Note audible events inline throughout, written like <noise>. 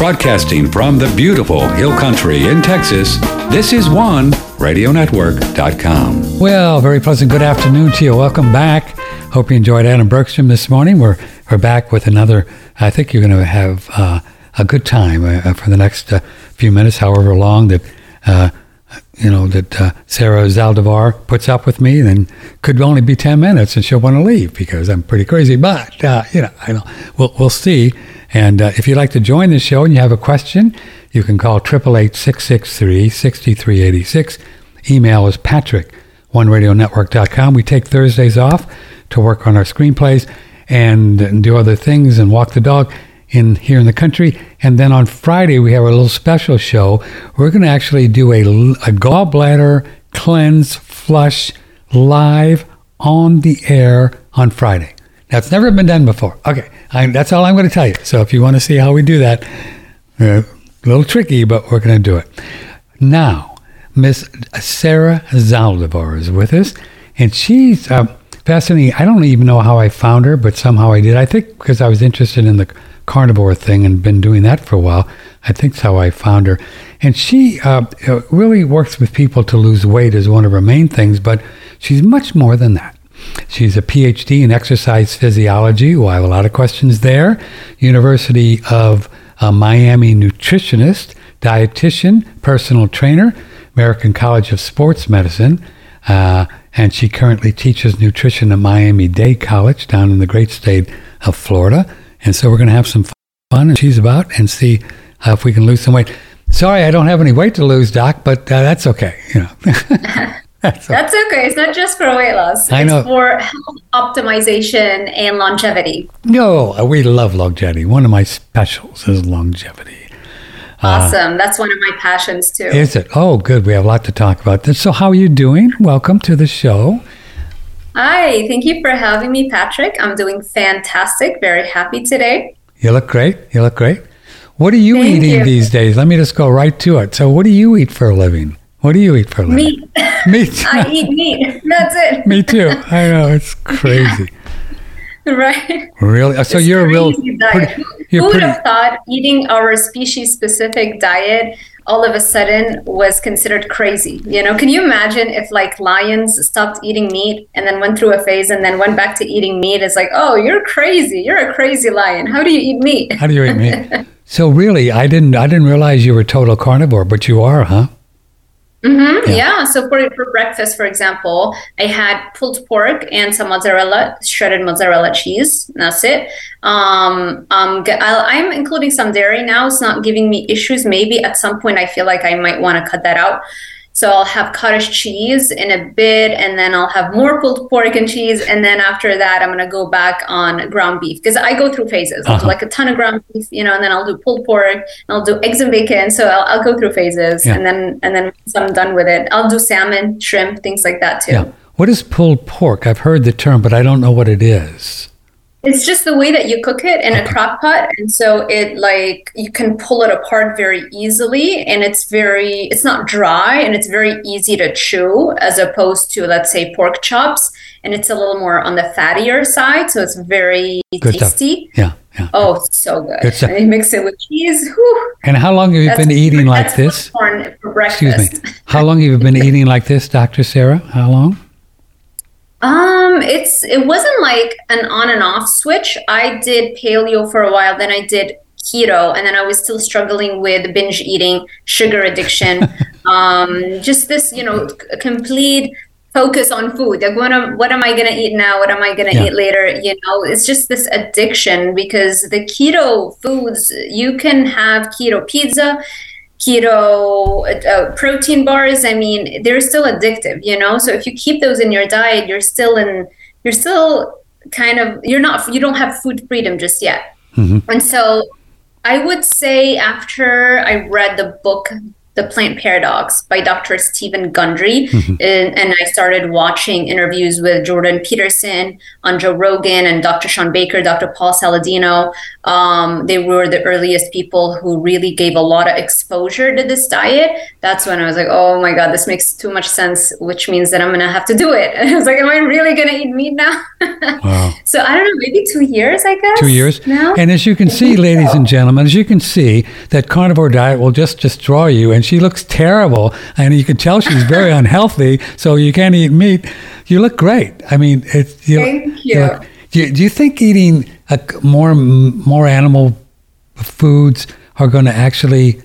Broadcasting from the beautiful Hill Country in Texas, this is one radionetwork.com. Well, very pleasant good afternoon to you. Welcome back. Hope you enjoyed Adam Bergstrom this morning. We're, we're back with another, I think you're going to have uh, a good time uh, for the next uh, few minutes, however long that uh, you know, that uh, Sarah Zaldivar puts up with me, then could only be 10 minutes and she'll want to leave because I'm pretty crazy. But, uh, you know, I we'll, we'll see. And uh, if you'd like to join the show and you have a question, you can call 888-663-6386. Email is patrick, oneradionetwork.com. We take Thursdays off to work on our screenplays and, and do other things and walk the dog in here in the country. And then on Friday, we have a little special show. We're going to actually do a, a gallbladder cleanse flush live on the air on Friday. That's never been done before. Okay, I, that's all I'm going to tell you. So if you want to see how we do that, uh, a little tricky, but we're going to do it. Now, Miss Sarah Zaldivar is with us, and she's uh, fascinating. I don't even know how I found her, but somehow I did. I think because I was interested in the carnivore thing and been doing that for a while. I think that's how I found her. And she uh, uh, really works with people to lose weight as one of her main things, but she's much more than that. She's a PhD in exercise physiology. Well, I have a lot of questions there. University of uh, Miami nutritionist, dietitian, personal trainer, American College of Sports Medicine. Uh, and she currently teaches nutrition at Miami Dade College down in the great state of Florida. And so we're going to have some fun and cheese about and see uh, if we can lose some weight. Sorry, I don't have any weight to lose, Doc, but uh, that's okay. You know. <laughs> that's, that's okay. It's not just for weight loss. I it's know. for health optimization and longevity. No, uh, we love longevity. One of my specials is longevity. Awesome. Uh, that's one of my passions too. Is it? Oh, good. We have a lot to talk about. So, how are you doing? Welcome to the show. Hi, thank you for having me, Patrick. I'm doing fantastic. Very happy today. You look great. You look great. What are you Thank eating you. these days? Let me just go right to it. So, what do you eat for a living? What do you eat for a living? Meat. <laughs> Meat. <laughs> I eat meat. That's it. <laughs> Me too. I know it's crazy. right. Really? So It's you're a real. diet. Pretty, Who- you're Who would pretty. have thought eating our species specific diet all of a sudden was considered crazy? You know, can you imagine if like lions stopped eating meat and then went through a phase and then went back to eating meat? It's like, oh, you're crazy. You're a crazy lion. How do you eat meat? How do you eat meat? <laughs> So really, I didn't. I didn't realize you were total carnivore, but you are, huh? Hmm Yeah. Yeah. So for for breakfast, for example, I had pulled pork and some mozzarella, shredded mozzarella cheese. That's it. Um, um, I'll, I'm including some dairy now. It's not giving me issues. Maybe at some point I feel like I might want to cut that out. So I'll have cottage cheese in a bit, and then I'll have more pulled pork and cheese, and then after that, I'm gonna go back on ground beef because I go through phases. I'll do Uh-huh. like a ton of ground beef, you know, and then I'll do pulled pork, and I'll do eggs and bacon. So I'll, I'll go through phases, Yeah. and then and then once I'm done with it, I'll do salmon, shrimp, things like that too. Yeah. What is pulled pork? I've heard the term, but I don't know what it is. It's just the way that you cook it in a crock pot, and so it like you can pull it apart very easily, and it's very it's not dry, and it's very easy to chew as opposed to let's say pork chops, and it's a little more on the fattier side, so it's very Good stuff. tasty. Yeah, yeah. Oh, so good. Good stuff. And you mix it with cheese. Whew, And how long have you that's- been eating like this? Excuse me. How long have you been <laughs> eating like this, Dr. Sarah? How long? Um, it's it wasn't like an on and off switch. I did paleo for a while, then I did keto, and then I was still struggling with binge eating, sugar addiction, <laughs> um, just this, you know, complete focus on food. Like, what am what am I gonna eat now? What am I gonna Yeah. eat later? You know, it's just this addiction because the keto foods you can have keto pizza keto uh, protein bars i mean they're still addictive you know so if you keep those in your diet you're still in you're still kind of you're not you don't have food freedom just yet Mhm. and so i would say after i read the book the Plant Paradox by Dr. Stephen Gundry. Mm-hmm. And, and, I started watching interviews with Jordan Peterson on Joe Rogan and Dr. Sean Baker, Dr. Paul Saladino. Um, they were the earliest people who really gave a lot of exposure to this diet. That's when I was like, oh my God, this makes too much sense, which means that I'm going to have to do it. <laughs> And I was like, am I really going to eat meat now? <laughs> wow. So I don't know, maybe two years, I guess. Two years. Now? And as you can see, ladies and gentlemen, as you can see, that carnivore diet will just destroy you. And she looks terrible. And you can tell she's very <laughs> unhealthy. So you can't eat meat. You look great. I mean, it's, you, Thank you. you look, do, you, do you think eating a, more more animal foods are going to actually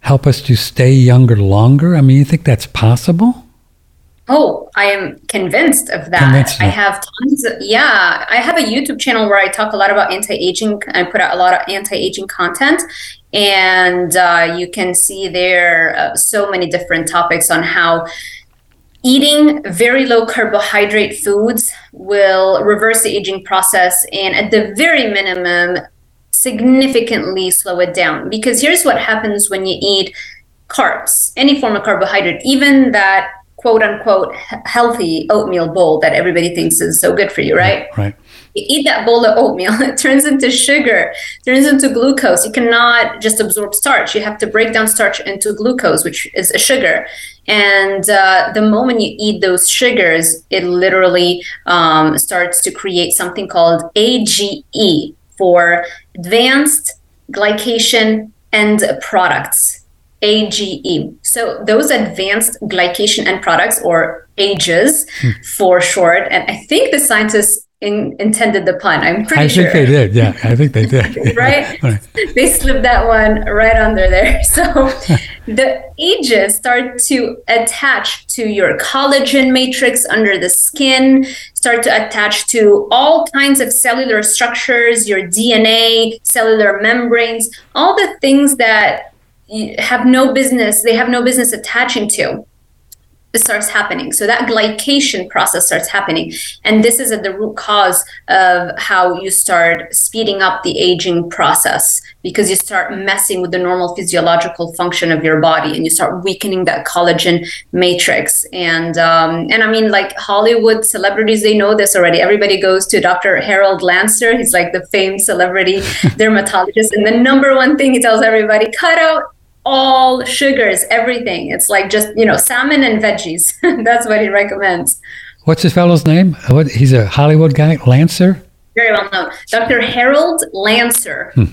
help us to stay younger longer? I mean, you think that's possible? Oh, I am convinced of that. Convinced I have tons of, yeah, I have a YouTube channel where I talk a lot about anti aging. I put out a lot of anti aging content. And uh, you can see there uh, so many different topics on how eating very low carbohydrate foods will reverse the aging process and, at the very minimum, significantly slow it down. Because here's what happens when you eat carbs, any form of carbohydrate, even that quote unquote healthy oatmeal bowl that everybody thinks is so good for you, right? Right. You eat that bowl of oatmeal, <laughs> it turns into sugar, turns into glucose. You cannot just absorb starch. You have to break down starch into glucose, which is a sugar. And uh, the moment you eat those sugars, it literally um, starts to create something called AGE for advanced glycation end products. AGE. So those advanced glycation end products or AGEs hmm. for short. And I think the scientists in, intended the pun. I'm pretty I sure. think they did. Yeah, I think they did. <laughs> right? <laughs> right? They slipped that one right under there. <laughs> So the AGEs start to attach to your collagen matrix under the skin, start to attach to all kinds of cellular structures, your DNA, cellular membranes, all the things that have no business, they have no business attaching to starts happening. So that glycation process starts happening. And this is at the root cause of how you start speeding up the aging process because you start messing with the normal physiological function of your body and you start weakening that collagen matrix. And um, and I mean like Hollywood celebrities, they know this already. Everybody goes to Dr. Harold Lancer. He's like the famed celebrity <laughs> dermatologist. And the number one thing he tells everybody, cut out all sugars, everything. It's like just, you know, salmon and veggies. <laughs> That's what he recommends. What's this fellow's name? What, he's a Hollywood guy, Lancer? Very well known. Dr. Harold Lancer. Hmm.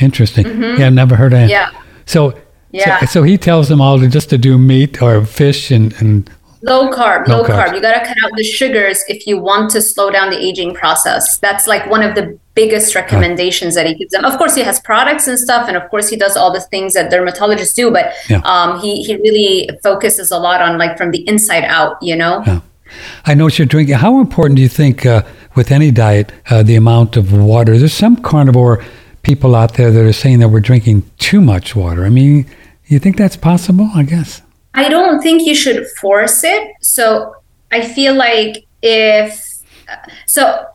Interesting. Mm-hmm. Yeah, I've never heard of him. Yeah. So, yeah. So, so, he tells them all to just to do meat or fish and, and low carb, low, low carb. You got to cut out the sugars if you want to slow down the aging process. That's like one of the biggest recommendations that he gives them. Of course, he has products and stuff, and of course, he does all the things that dermatologists do. But yeah. um, he he really focuses a lot on like from the inside out. You know. Yeah. I know what you're drinking. How important do you think uh, with any diet uh, the amount of water? There's some carnivore people out there that are saying that we're drinking too much water. I mean, you think that's possible? I guess. I don't think you should force it. So I feel like if so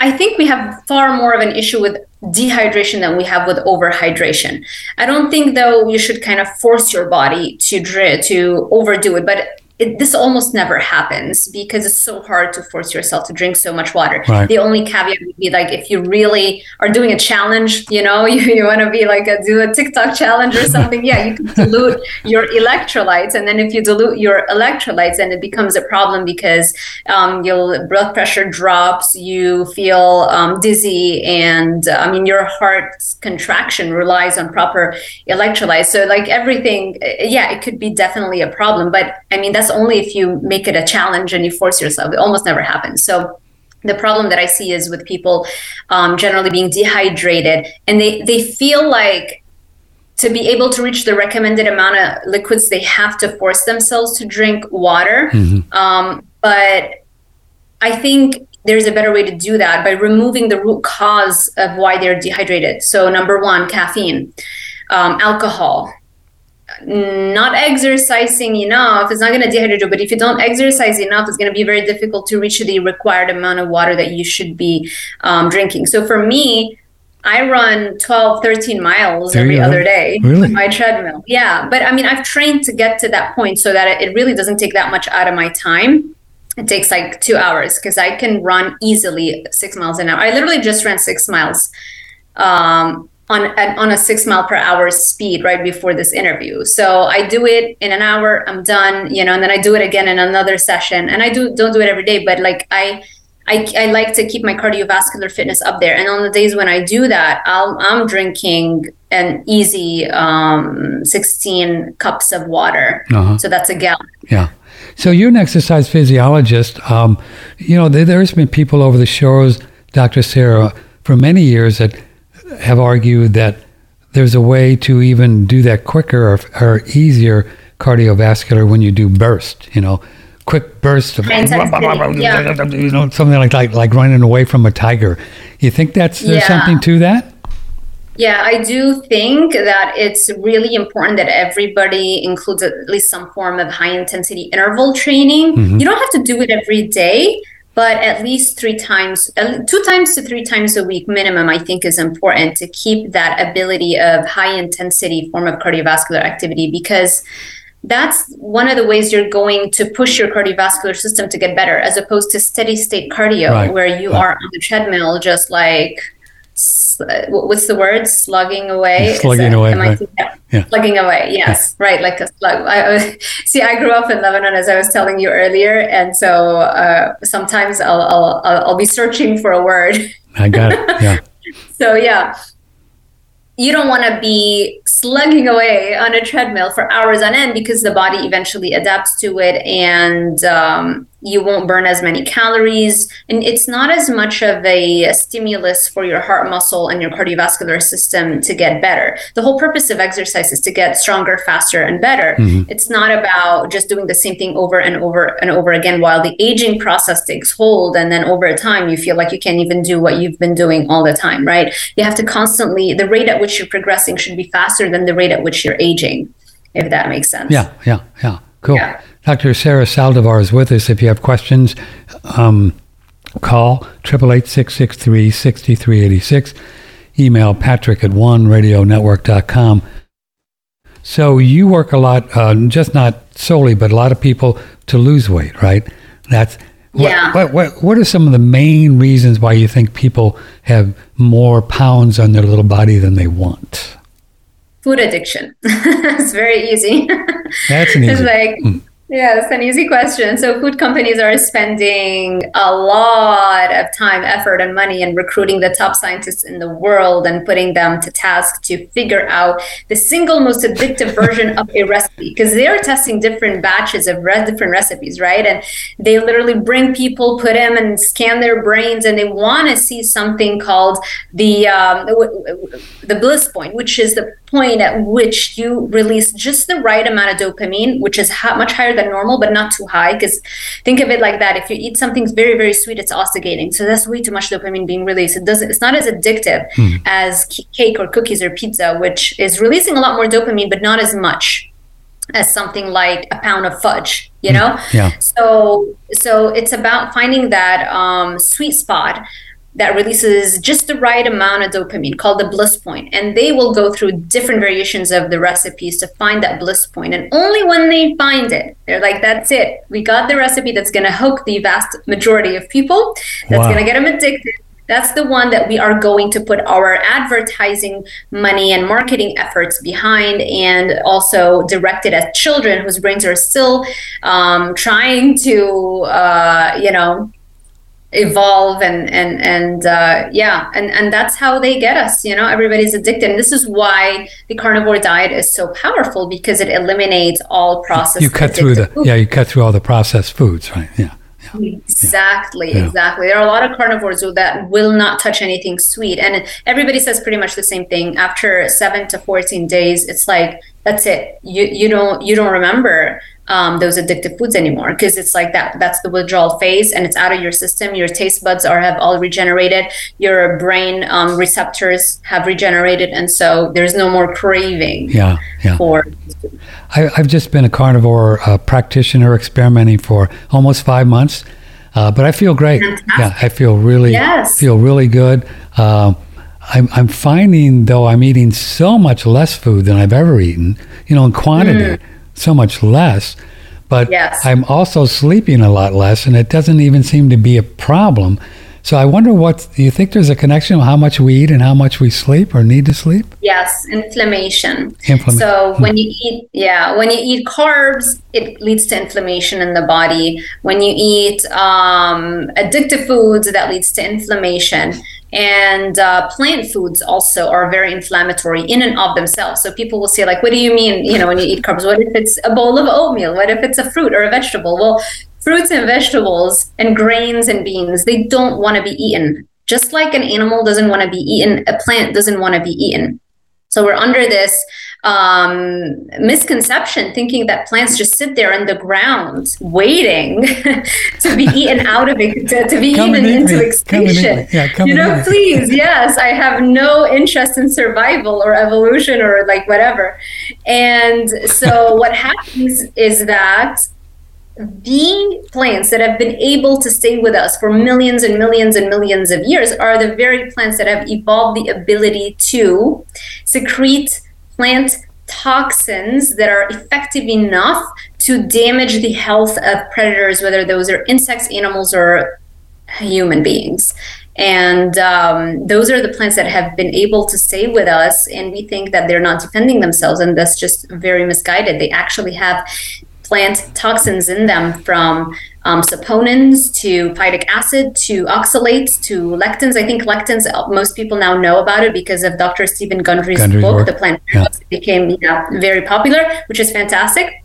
I think we have far more of an issue with dehydration than we have with overhydration. I don't think though you should kind of force your body to to overdo it, but it, this almost never happens because it's so hard to force yourself to drink so much water. Right. The only caveat would be like if you really are doing a challenge, you know, <laughs> you, you want to be like a, do a TikTok challenge or something. yeah, you can <laughs> dilute your electrolytes, and then if you dilute your electrolytes, then it becomes a problem because um, your blood pressure drops, you feel um, dizzy, and I mean your heart's contraction relies on proper electrolytes. So like everything, yeah, it could be definitely a problem, but I mean that's only if you make it a challenge and you force yourself. It almost never happens. So the problem that I see is with people um, generally being dehydrated and they, they feel like to be able to reach the recommended amount of liquids, they have to force themselves to drink water. Mm-hmm. Um, but I think there's a better way to do that by removing the root cause of why they're dehydrated. So, number one, caffeine, um, alcohol, not exercising enough is not going to dehydrate you but if you don't exercise enough it's going to be very difficult to reach the required amount of water that you should be um, drinking so for me I run 12, 13 miles Do every other day Really? on my treadmill. Yeah. But I mean, I've trained to get to that point so that it really doesn't take that much out of my time. It takes like two hours because I can run easily six miles an hour. I literally just ran six miles um, on, on a six mile per hour speed right before this interview. So I do it in an hour, I'm done, you know, and then I do it again in another session. And I do don't do it every day, but like I I, I like to keep my cardiovascular fitness up there. And on the days when I do that, I'll, I'm drinking an easy um, 16 cups of water. Uh-huh. So that's a gallon. Yeah. So you're an exercise physiologist. Um, you know, there, there's been people over the shows, Dr. Sarah, for many years that have argued that there's a way to even do that quicker or, or easier cardiovascular when you do burst. You know, quick burst of <laughs> yeah. you know something like like like running away from a tiger. You think that's there's Yeah. something to that? Yeah, I do think that it's really important that everybody includes at least some form of high intensity interval training. Mm-hmm. You don't have to do it every day, but at least three times, two times to three times a week minimum, I think is important to keep that ability of high intensity form of cardiovascular activity because that's one of the ways you're going to push your cardiovascular system to get better as opposed to steady state cardio Right, where you right. are on the treadmill just like uh, what's the word slugging away Slugging away, I right. yeah. Yeah. slugging away yes right like a slug I, I- <laughs> see i grew up in lebanon as i was telling you earlier and so uh, sometimes I'll, I'll I'll I'll be searching for a word <laughs> I got it. Yeah. <laughs> so yeah you don't want to be slugging away on a treadmill for hours on end because the body eventually adapts to it and um, you won't burn as many calories and it's not as much of a stimulus for your heart muscle and your cardiovascular system to get better the whole purpose of exercise is to get stronger faster and better mm-hmm. it's not about just doing the same thing over and over and over again while the aging process takes hold and then over time you feel like you can't even do what you've been doing all the time right you have to constantly the rate at which you're progressing should be faster than the rate at which you're aging if that makes sense Yeah, yeah, yeah. Cool. Yeah. Dr. Sarah Zaldivar is with us. If you have questions, um, call 888-663-6386. Email patrick at oneradionetwork.com. So you work a lot, uh, just not solely, but a lot of people to lose weight, right? That's what, Yeah. What, what, what are some of the main reasons why you think people have more pounds on their little body than they want? food addiction <laughs> it's very easy That's an it's easy. like yeah that's an easy question. So food companies are spending a lot of time effort and money in recruiting the top scientists in the world and putting them to task to figure out the single most addictive <laughs> version of a recipe because they're testing different batches of re- different recipes right? And they literally bring people put them and scan their brains and they want to see something called the um, the bliss point which is the point at which you release just the right amount of dopamine which is ha- much higher than normal but not too high because think of it like that. If you eat something very very sweet it's ostigating. So that's way too much dopamine being released. It doesn't it's not as addictive as cake or cookies or pizza which is releasing a lot more dopamine but not as much as something like a pound of fudge you know? Yeah. so so it's about finding that um, sweet spot that releases just the right amount of dopamine called the bliss point. and they will go through different variations of the recipes to find that bliss point. point and only when they find it they're like that's it we got the recipe that's going to hook the vast majority of people that's Wow. going to get them addicted that's the one that we are going to put our advertising money and marketing efforts behind and also directed at children whose brains are still um, trying to uh, you know evolve and and and uh, yeah and and that's how they get us you know everybody's addicted and this is why the carnivore diet is so powerful because it eliminates all processed You cut through the foods. yeah, you cut through all the processed foods, right? Yeah. Exactly, Yeah. exactly. There are a lot of carnivores who that will not touch anything sweet, and everybody says pretty much the same thing. After seven to fourteen days, it's like that's it. You you don't you don't remember um, those addictive foods anymore because it's like that. That's the withdrawal phase, and it's out of your system. Your taste buds are have all regenerated. Your brain um, receptors have regenerated, and so there's no more craving Yeah. Yeah. for. I, I've just been a carnivore uh, practitioner experimenting for almost five months, uh, but I feel great. Fantastic. Yeah, I feel really Yes. feel really good. Uh, I'm, I'm finding though I'm eating so much less food than I've ever eaten, you know, in quantity, so much less. But Yes. I'm also sleeping a lot less, and it doesn't even seem to be a problem. So I wonder what do you think there's a connection with how much we eat and how much we sleep or need to sleep? Yes, inflammation. Inflammation. So when you eat, yeah, when you eat carbs, it leads to inflammation in the body. When you eat um, addictive foods, that leads to inflammation. And uh, plant foods also are very inflammatory in and of themselves. So people will say, like, what do you mean? You know, when you eat carbs, what if it's a bowl of oatmeal? What if it's a fruit or a vegetable? Well, fruits and vegetables and grains and beans, they don't want to be eaten. Just like an animal doesn't want to be eaten, a plant doesn't want to be eaten. So we're under this um, misconception, thinking that plants just sit there in the ground waiting <laughs> to be eaten out of it, to, to be eaten into me. Come and eat extinction. Yeah, come you know, please, <laughs> yes, I have no interest in survival or evolution or like whatever. And so <laughs> what happens is that the plants that have been able to stay with us for millions and millions and millions of years are the very plants that have evolved the ability to secrete plant toxins that are effective enough to damage the health of predators, whether those are insects, animals, or human beings. And um, those are the plants that have been able to stay with us, and we think that they're not defending themselves, and that's just very misguided. They actually have plant toxins in them from um, saponins to phytic acid to oxalates to lectins. I think lectins, uh, most people now know about it because of Dr. Stephen Gundry's, Gundry's book, work. The Plant Yeah. Became yeah, very popular, which is fantastic.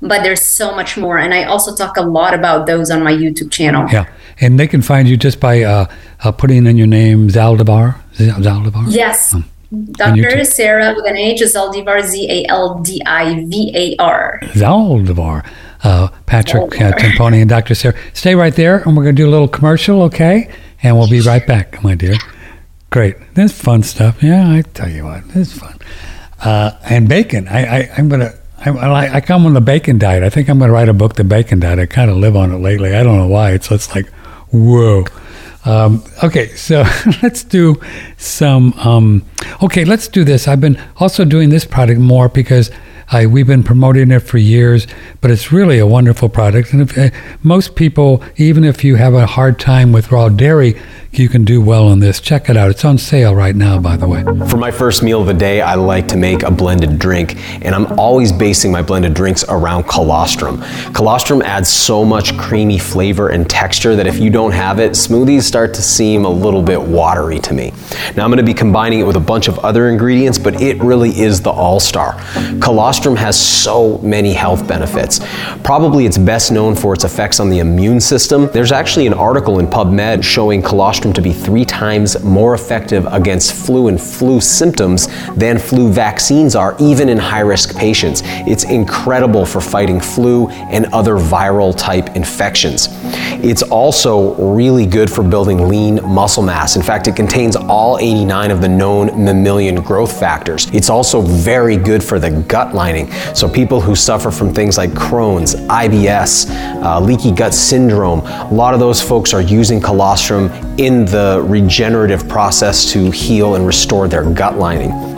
But there's so much more. And I also talk a lot about those on my YouTube channel. Yeah, and they can find you just by uh, uh, putting in your name Zaldivar. Zaldivar. Yes. on Dr. Sarah with an H, Zaldivar, Z A L D I V A R. Zaldivar. Uh, Patrick uh, Timpone and Dr. Sarah. Stay right there, and we're going to do a little commercial, okay? And we'll be right back, my dear. Great. This is fun stuff. Yeah, I tell you what, this is fun. Uh, and bacon. I, I, I'm going to. I, I come on the bacon diet. I think I'm going to write a book, The Bacon Diet. I kind of live on it lately. I don't know why. It's, it's like, whoa. Um, okay, so <laughs> let's do some. Um, okay, let's do this. I've been also doing this product more because I, we've been promoting it for years, but it's really a wonderful product. And if, uh, most people, even if you have a hard time with raw dairy, you can do well on this. Check it out. It's on sale right now, by the way. For my first meal of the day, I like to make a blended drink, and I'm always basing my blended drinks around colostrum. Colostrum adds so much creamy flavor and texture that if you don't have it, smoothies start to seem a little bit watery to me. Now I'm going to be combining it with a bunch of other ingredients, but it really is the all-star. Colostrum has so many health benefits. Probably it's best known for its effects on the immune system. There's actually an article in PubMed showing colostrum to be three times more effective against flu and flu symptoms than flu vaccines are, even in high risk patients. It's incredible for fighting flu and other viral type infections. It's also really good for building lean muscle mass. In fact, it contains all 89 of the known mammalian growth factors. It's also very good for the gut lining. So, people who suffer from things like Crohn's, IBS, uh, leaky gut syndrome, a lot of those folks are using colostrum in the regenerative process to heal and restore their gut lining.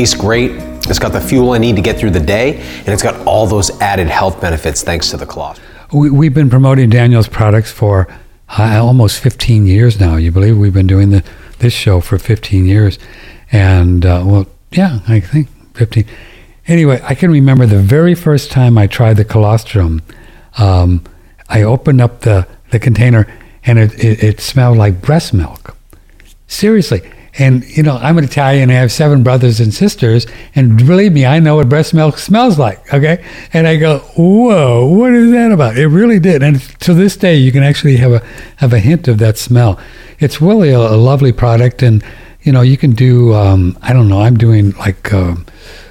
Tastes great. It's got the fuel I need to get through the day, and it's got all those added health benefits thanks to the cloth. We, we've been promoting Daniel's products for uh, almost 15 years now. You believe we've been doing the, this show for 15 years, and uh, well, yeah, I think 15. Anyway, I can remember the very first time I tried the colostrum. Um, I opened up the, the container, and it, it, it smelled like breast milk. Seriously, And, you know, I'm an Italian. I have seven brothers and sisters. And believe me, I know what breast milk smells like. Okay. And I go, whoa, what is that about? It really did. And to this day, you can actually have a, have a hint of that smell. It's really a, a lovely product. And, you know, you can do, um, I don't know, I'm doing like, um,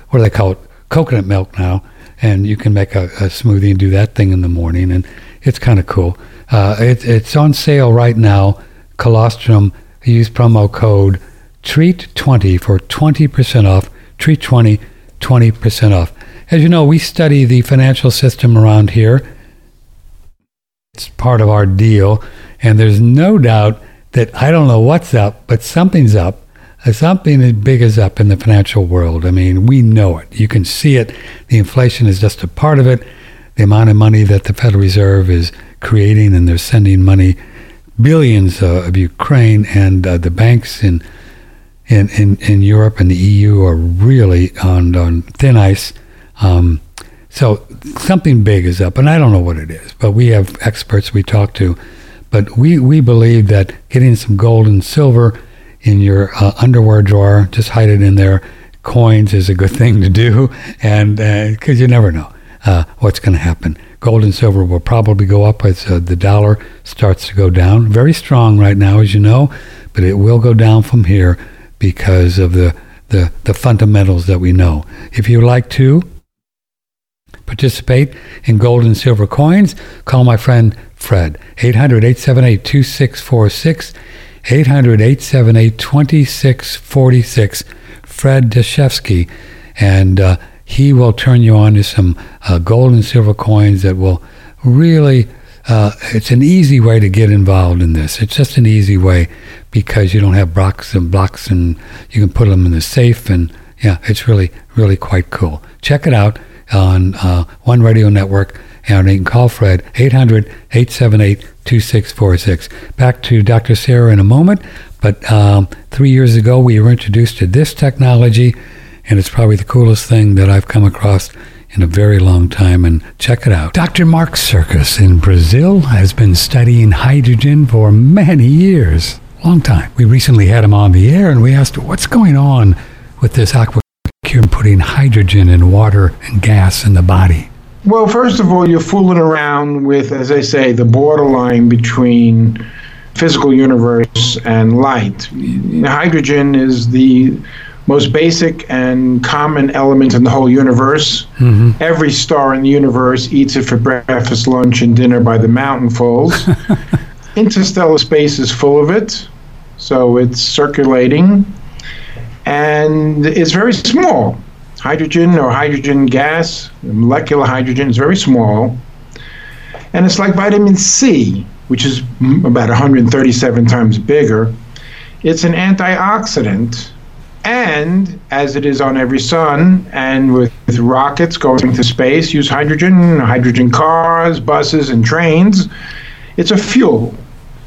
what do they call it? Coconut milk now. And you can make a, a smoothie and do that thing in the morning. And it's kind of cool. Uh, it, it's on sale right now. Colostrum, use promo code TREAT20 for 20% off. TREAT20, 20% off. As you know, we study the financial system around here. It's part of our deal. And there's no doubt that I don't know what's up, but something's up. Uh, something big is up in the financial world. I mean, we know it. You can see it. The inflation is just a part of it. The amount of money that the Federal Reserve is creating, and they're sending money, billions uh, of Ukraine, and uh, the banks in in, in, in Europe and the EU are really on, on thin ice. Um, so something big is up, and I don't know what it is, but we have experts we talk to. But we, we believe that getting some gold and silver in your uh, underwear drawer, just hide it in there, coins is a good thing to do, and because uh, you never know uh, what's going to happen. Gold and silver will probably go up as uh, the dollar starts to go down. Very strong right now, as you know, but it will go down from here because of the, the, the fundamentals that we know. If you like to participate in gold and silver coins, call my friend Fred, 800 878 2646, 800 878 2646, Fred Deshevsky, and uh, he will turn you on to some uh, gold and silver coins that will really uh, it's an easy way to get involved in this. It's just an easy way because you don't have blocks and blocks and you can put them in the safe and yeah, it's really, really quite cool. Check it out on uh, One Radio Network and you can call Fred 800-878-2646. Back to Dr. Sarah in a moment, but um, three years ago we were introduced to this technology and it's probably the coolest thing that I've come across in a very long time, and check it out. Dr. Mark Sircus in Brazil has been studying hydrogen for many years. Long time. We recently had him on the air, and we asked, what's going on with this aquacure putting hydrogen in water and gas in the body? Well, first of all, you're fooling around with, as I say, the borderline between physical universe and light. Hydrogen is the most basic and common element in the whole universe. Mm-hmm. Every star in the universe eats it for breakfast, lunch, and dinner by the mountainfuls. <laughs> Interstellar space is full of it, so it's circulating, and it's very small. Hydrogen or hydrogen gas, molecular hydrogen, is very small, and it's like vitamin C, which is about 137 times bigger. It's an antioxidant and as it is on every sun, and with, with rockets going to space, use hydrogen, hydrogen cars, buses, and trains, it's a fuel.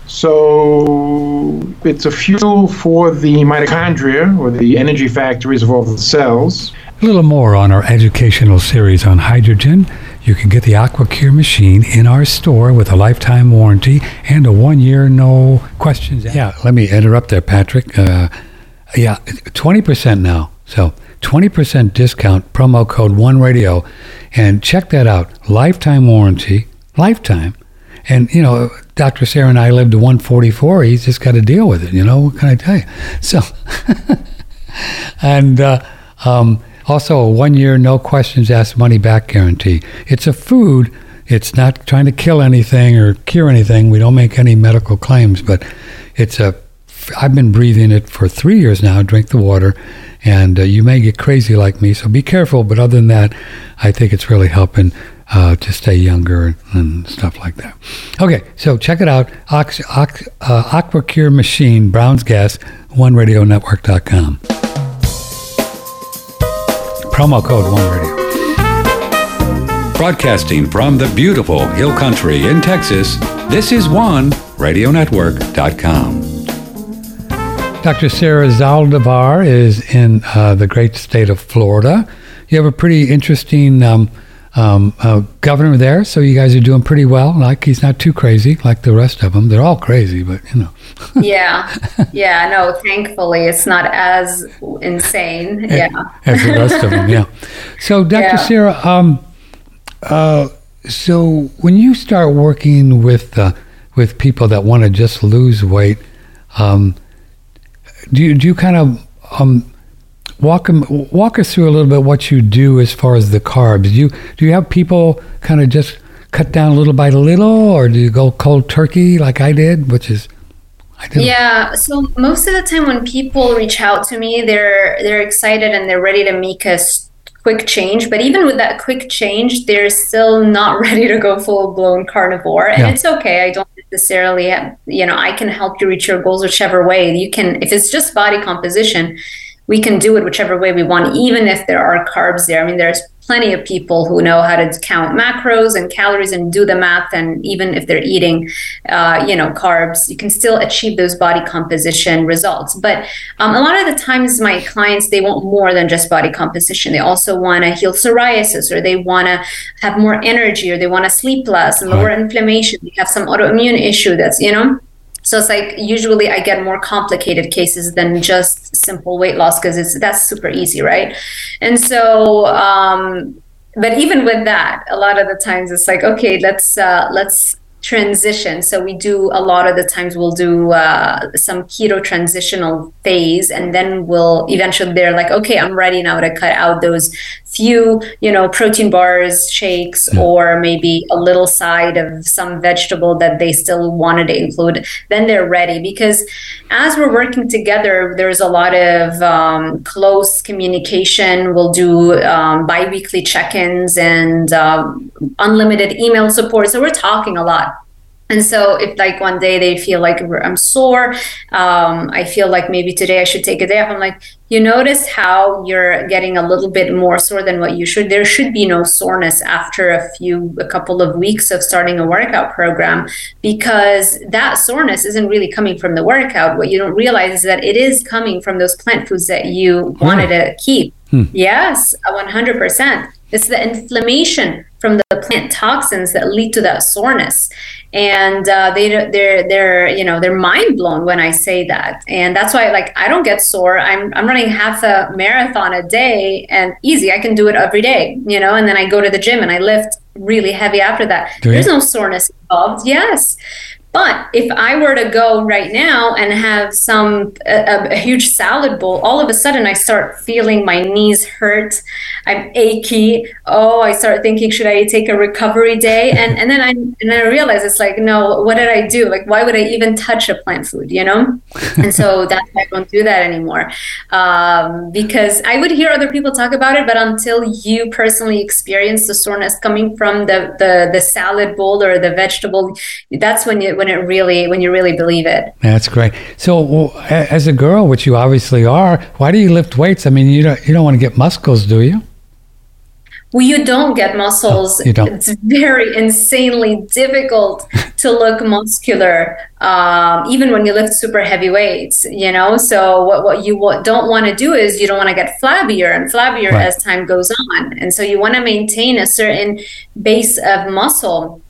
So it's a fuel for the mitochondria or the energy factories of all the cells. A little more on our educational series on hydrogen. You can get the AquaCure machine in our store with a lifetime warranty and a one year no questions. Yeah, let me interrupt there, Patrick. Uh, yeah, 20% now. So 20% discount, promo code One Radio, and check that out. Lifetime warranty, lifetime. And, you know, Dr. Sarah and I lived to 144. He's just got to deal with it. You know, what can I tell you? <laughs> So, <laughs> and uh, um, also a one year, no questions asked money back guarantee. It's a food. It's not trying to kill anything or cure anything. We don't make any medical claims, but it's a I've been breathing it for three years now. Drink the water, and uh, you may get crazy like me, so be careful. But other than that, I think it's really helping uh, to stay younger and stuff like that. Okay, so check it out. Ox, Ox, uh, Aquacure Machine, Brown's Gas, OneRadioNetwork.com. Promo code One Radio. Broadcasting from the beautiful Hill Country in Texas, this is One RadioNetwork.com. Dr. Sarah Zaldivar is in uh, the great state of Florida. You have a pretty interesting um, um, uh, governor there, so you guys are doing pretty well. Like he's not too crazy like the rest of them. They're all crazy, but you know. <laughs> yeah, yeah. No, thankfully it's not as insane. Yeah, as the rest of them. Yeah. So, Dr. Yeah. Sarah, um, uh, so when you start working with uh, with people that want to just lose weight, um, do you do you kind of um, walk walk us through a little bit what you do as far as the carbs? Do you do you have people kind of just cut down little by little, or do you go cold turkey like I did, which is Yeah, so most of the time when people reach out to me, they're they're excited and they're ready to make a quick change. But even with that quick change, they're still not <laughs> ready to go full blown carnivore, and Yeah. it's okay. I don't necessarily, have, you know, I can help you reach your goals whichever way you can. If it's just body composition, we can do it whichever way we want, even if there are carbs there. I mean, there's plenty of people who know how to count macros and calories and do the math. And even if they're eating, uh, you know, carbs, you can still achieve those body composition results. But um, a lot of the times, my clients they want more than just body composition. They also want to heal psoriasis, or they want to have more energy, or they want to sleep less and lower inflammation. They have some autoimmune issue that's you know. So it's like usually I get more complicated cases than just simple weight loss because it's that's super easy, right? And so, um, but even with that, a lot of the times it's like, okay, let's uh, let's transition. So we do a lot of the times we'll do uh, some keto transitional phase, and then we'll eventually they're like, okay, I'm ready now to cut out those few, you know, protein bars, shakes, or maybe a little side of some vegetable that they still wanted to include. Then they're ready because as we're working together, there's a lot of um, close communication. We'll do um, bi-weekly check-ins and um, unlimited email support. So we're talking a lot. And so, if like one day they feel like I'm sore, um, I feel like maybe today I should take a day off. I'm like, you notice how you're getting a little bit more sore than what you should. There should be no soreness after a few, a couple of weeks of starting a workout program because that soreness isn't really coming from the workout. What you don't realize is that it is coming from those plant foods that you wanted hmm. to keep. Hmm. Yes, 100%. It's the inflammation from the plant toxins that lead to that soreness, and uh, they they're they're you know they're mind blown when I say that, and that's why like I don't get sore. I'm I'm running half a marathon a day, and easy. I can do it every day, you know, and then I go to the gym and I lift really heavy after that. There's no soreness involved. Yes. But if I were to go right now and have some a, a huge salad bowl, all of a sudden I start feeling my knees hurt. I'm achy. Oh, I start thinking, should I take a recovery day? And and then I and then I realize it's like, no, what did I do? Like, why would I even touch a plant food? You know? <laughs> and so that's why I don't do that anymore. Um, because I would hear other people talk about it, but until you personally experience the soreness coming from the the the salad bowl or the vegetable, that's when you when it really when you really believe it. That's great. So, well, as a girl, which you obviously are, why do you lift weights? I mean, you don't you don't want to get muscles, do you? Well, you don't get muscles. Oh, you don't. It's very insanely difficult to look muscular, um, even when you lift super heavy weights. You know, so what what you don't want to do is you don't want to get flabbier and flabbier Right. as time goes on, and so you want to maintain a certain base of muscle.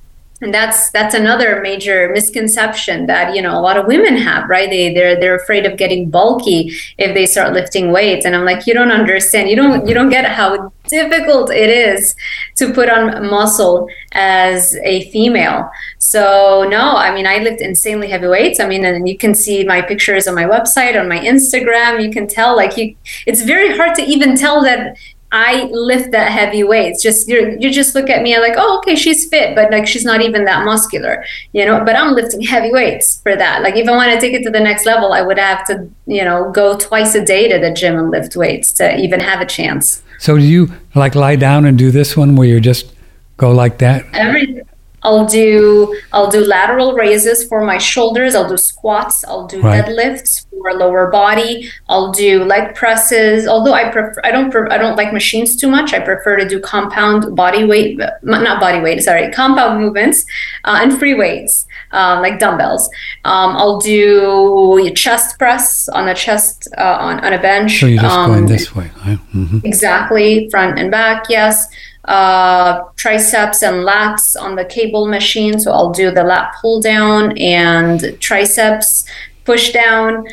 And that's that's another major misconception that you know a lot of women have, right? They they're they're afraid of getting bulky if they start lifting weights. And I'm like, you don't understand. You don't you don't get how difficult it is to put on muscle as a female. So no, I mean I lift insanely heavy weights. I mean, and you can see my pictures on my website, on my Instagram. You can tell like you. It's very hard to even tell that I lift that heavy weights. Just you you just look at me and like, oh, okay, she's fit, but like she's not even that muscular, you know. But I'm lifting heavy weights for that. Like if I want to take it to the next level, I would have to, you know, go twice a day to the gym and lift weights to even have a chance. So, do you like lie down and do this one where you just go like that? Every I'll do I'll do lateral raises for my shoulders. I'll do squats. I'll do Right. deadlifts for lower body. I'll do leg presses. Although I prefer I don't pre- I don't like machines too much. I prefer to do compound body weight, not body weight. Sorry, compound movements uh, and free weights uh, like dumbbells. Um, I'll do chest press on a chest uh, on on a bench. So you're just Um, going this way. Right? hmm Exactly, front and back, yes. Uh, triceps and lats on the cable machine. So I'll do the lat pull down and triceps push down.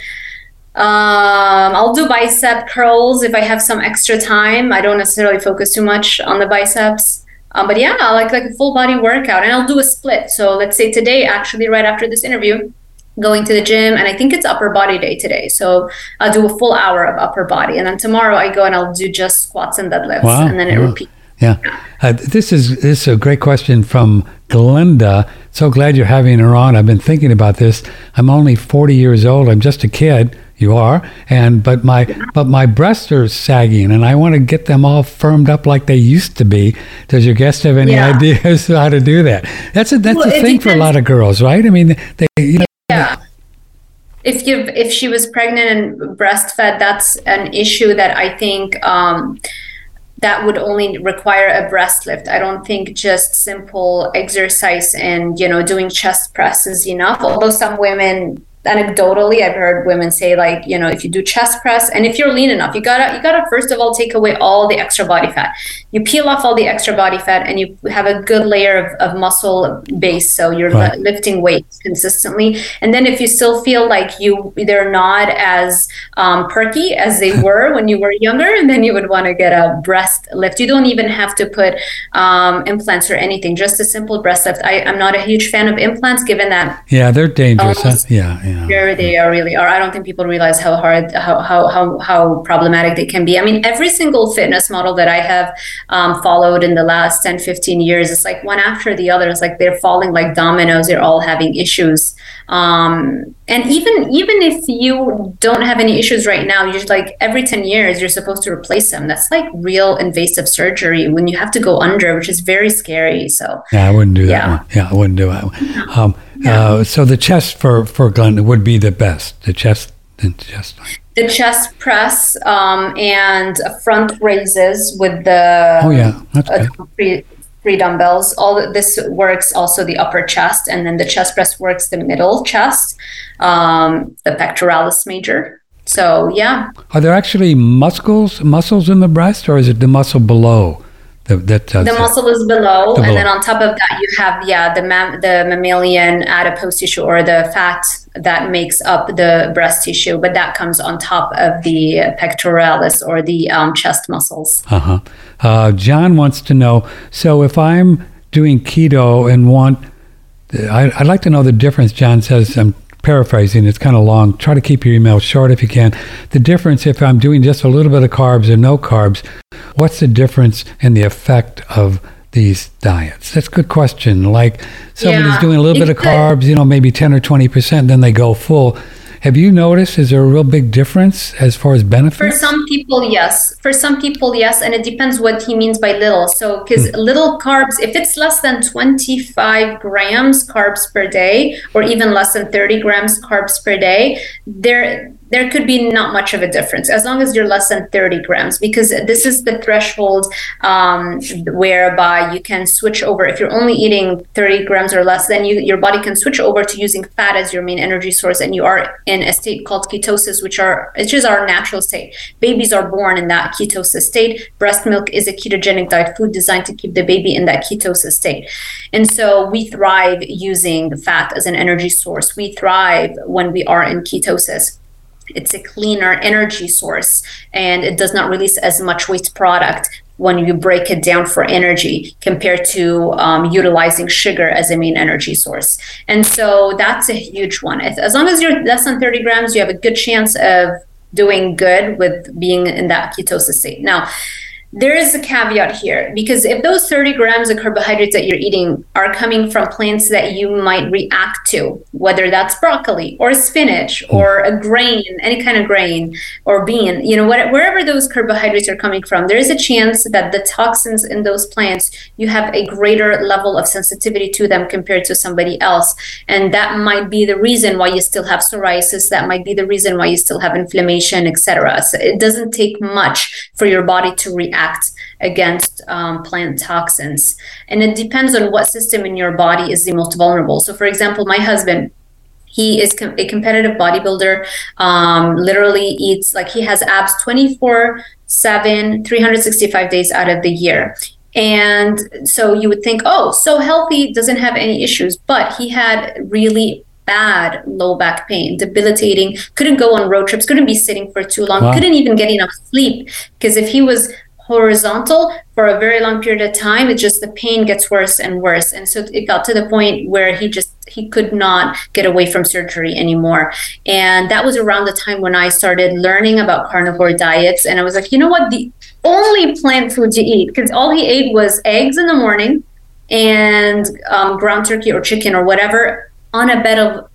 Um, I'll do bicep curls if I have some extra time. I don't necessarily focus too much on the biceps. Um, but yeah, I like like a full body workout, and I'll do a split. So let's say today, actually, right after this interview, going to the gym, and I think it's upper body day today. So I'll do a full hour of upper body, and then tomorrow I go and I'll do just squats and deadlifts, Wow. and then it Yeah. repeats. Yeah. Uh, this is this is a great question from Glenda. So glad you're having her on. I've been thinking about this. I'm only 40 years old. I'm just a kid. You are, and but my but my breasts are sagging, and I want to get them all firmed up like they used to be. Does your guest have any Yeah. ideas <laughs> how to do that? That's a that's Well, a it thing for a lot of girls, right? I mean, they you know, Yeah. If you if she was pregnant and breastfed, that's an issue that I think um, that would only require a breast lift. I don't think just simple exercise and you know doing chest press is enough. Although some women anecdotally i've heard women say like you know if you do chest press and if you're lean enough you gotta you gotta first of all take away all the extra body fat you peel off all the extra body fat and you have a good layer of, of muscle base so you're Right. li- lifting weights consistently and then if you still feel like you they're not as um, perky as they <laughs> were when you were younger and then you would want to get a breast lift you don't even have to put um, implants or anything just a simple breast lift I, i'm not a huge fan of implants given that yeah, they're dangerous. Huh? Yeah, yeah. Sure, they are really are. I don't think people realize how hard, how, how, how, how problematic they can be. I mean, every single fitness model that I have um, followed in the last 10, 15 years, it's like one after the other. It's like they're falling like dominoes. They're all having issues. Um, and even even if you don't have any issues right now, you're just like every 10 years, you're supposed to replace them. That's like real invasive surgery when you have to go under, which is very scary. So, Yeah, I wouldn't do that Yeah. one. Yeah, I wouldn't do that one. Um, uh, so the chest for for Glenn would be the best. The chest, the chest. the chest press um, and front raises with the Oh yeah, that's uh, free, free dumbbells. All this works also the upper chest, and then the chest press works the middle chest, um, the pectoralis major. So yeah, Are there actually muscles muscles in the breast, or is it the muscle below? That, that the muscle is below, The and then on top of that, you have yeah the mam- the mammalian adipose tissue or the fat that makes up the breast tissue, but that comes on top of the pectoralis or the um, chest muscles. Uh-huh. Uh, John wants to know. So if I'm doing keto and want, I, I'd like to know the difference. John says I'm paraphrasing. It's kind of long. Try to keep your email short if you can. The difference if I'm doing just a little bit of carbs or no carbs. What's the difference in the effect of these diets? That's a good question. Like somebody's Yeah, doing a little bit of could- carbs, you know, maybe 10 or 20%, then they go full. Have you noticed, is there a real big difference as far as benefits? For some people, yes. For some people, yes. And it depends what he means by little. So, because hmm. little carbs, if it's less than 25 grams carbs per day, or even less than 30 grams carbs per day, there there could be not much of a difference as long as you're less than 30 grams because this is the threshold um, whereby you can switch over if you're only eating 30 grams or less then you, your body can switch over to using fat as your main energy source and you are in a state called ketosis which are which is our natural state. Babies are born in that ketosis state. Breast milk is a ketogenic diet food designed to keep the baby in that ketosis state. And so we thrive using fat as an energy source. We thrive when we are in ketosis it's a cleaner energy source and it does not release as much waste product when you break it down for energy compared to um, utilizing sugar as a main energy source. And so that's a huge one. As long as you're less than 30 grams, you have a good chance of doing good with being in that ketosis state. Now, there is a caveat here because if those 30 grams of carbohydrates that you're eating are coming from plants that you might react to, whether that's broccoli or spinach hmm. or a grain, any kind of grain or bean, you know, what, wherever those carbohydrates are coming from, there is a chance that the toxins in those plants, you have a greater level of sensitivity to them compared to somebody else. And that might be the reason why you still have psoriasis. That might be the reason why you still have inflammation, etc. So it doesn't take much for your body to react against um, plant toxins. And it depends on what system in your body is the most vulnerable. So, for example, my husband, he is com- a competitive bodybuilder, um, literally eats like he has abs 24 7, 365 days out of the year. And so you would think, oh, so healthy, doesn't have any issues. But he had really bad low back pain, debilitating, couldn't go on road trips, couldn't be sitting for too long, wow. couldn't even get enough sleep. Because if he was horizontal for a very long period of time, it just the pain gets worse and worse. And so it got to the point where he just he could not get away from surgery anymore. And that was around the time when I started learning about carnivore diets. And I was like, you know what? The only plant food to eat, because all he ate was eggs in the morning and um, ground turkey or chicken or whatever on a bed of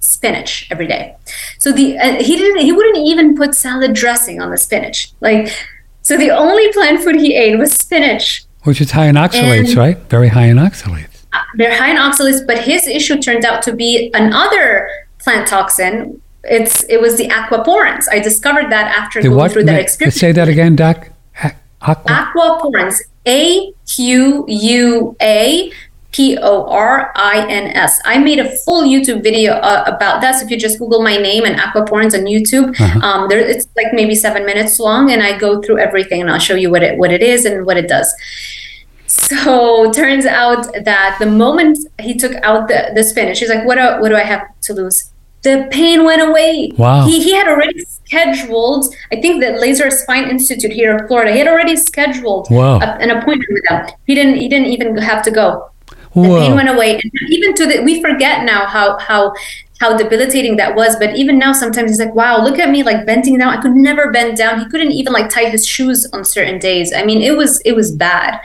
spinach every day. So the uh, he didn't he wouldn't even put salad dressing on the spinach. Like so the only plant food he ate was spinach. Which is high in oxalates, and right? Very high in oxalates. Uh, they're high in oxalates, but his issue turned out to be another plant toxin. It's it was the aquaporins. I discovered that after the going what? through that experience. Say that again, Doc. Aqua? Aquaporins. A Q U A P O R I N S. I made a full YouTube video uh, about that. So if you just Google my name and aquaporins on YouTube, uh-huh. um, there it's like maybe seven minutes long, and I go through everything and I'll show you what it what it is and what it does. So <laughs> turns out that the moment he took out the, the spinach, he's like, "What do, what do I have to lose?" The pain went away. Wow. He, he had already scheduled. I think the Laser Spine Institute here in Florida. He had already scheduled wow. a, an appointment with them. He didn't. He didn't even have to go the pain went away and even to the we forget now how how how debilitating that was but even now sometimes he's like wow look at me like bending down. I could never bend down. He couldn't even like tie his shoes on certain days. I mean it was it was bad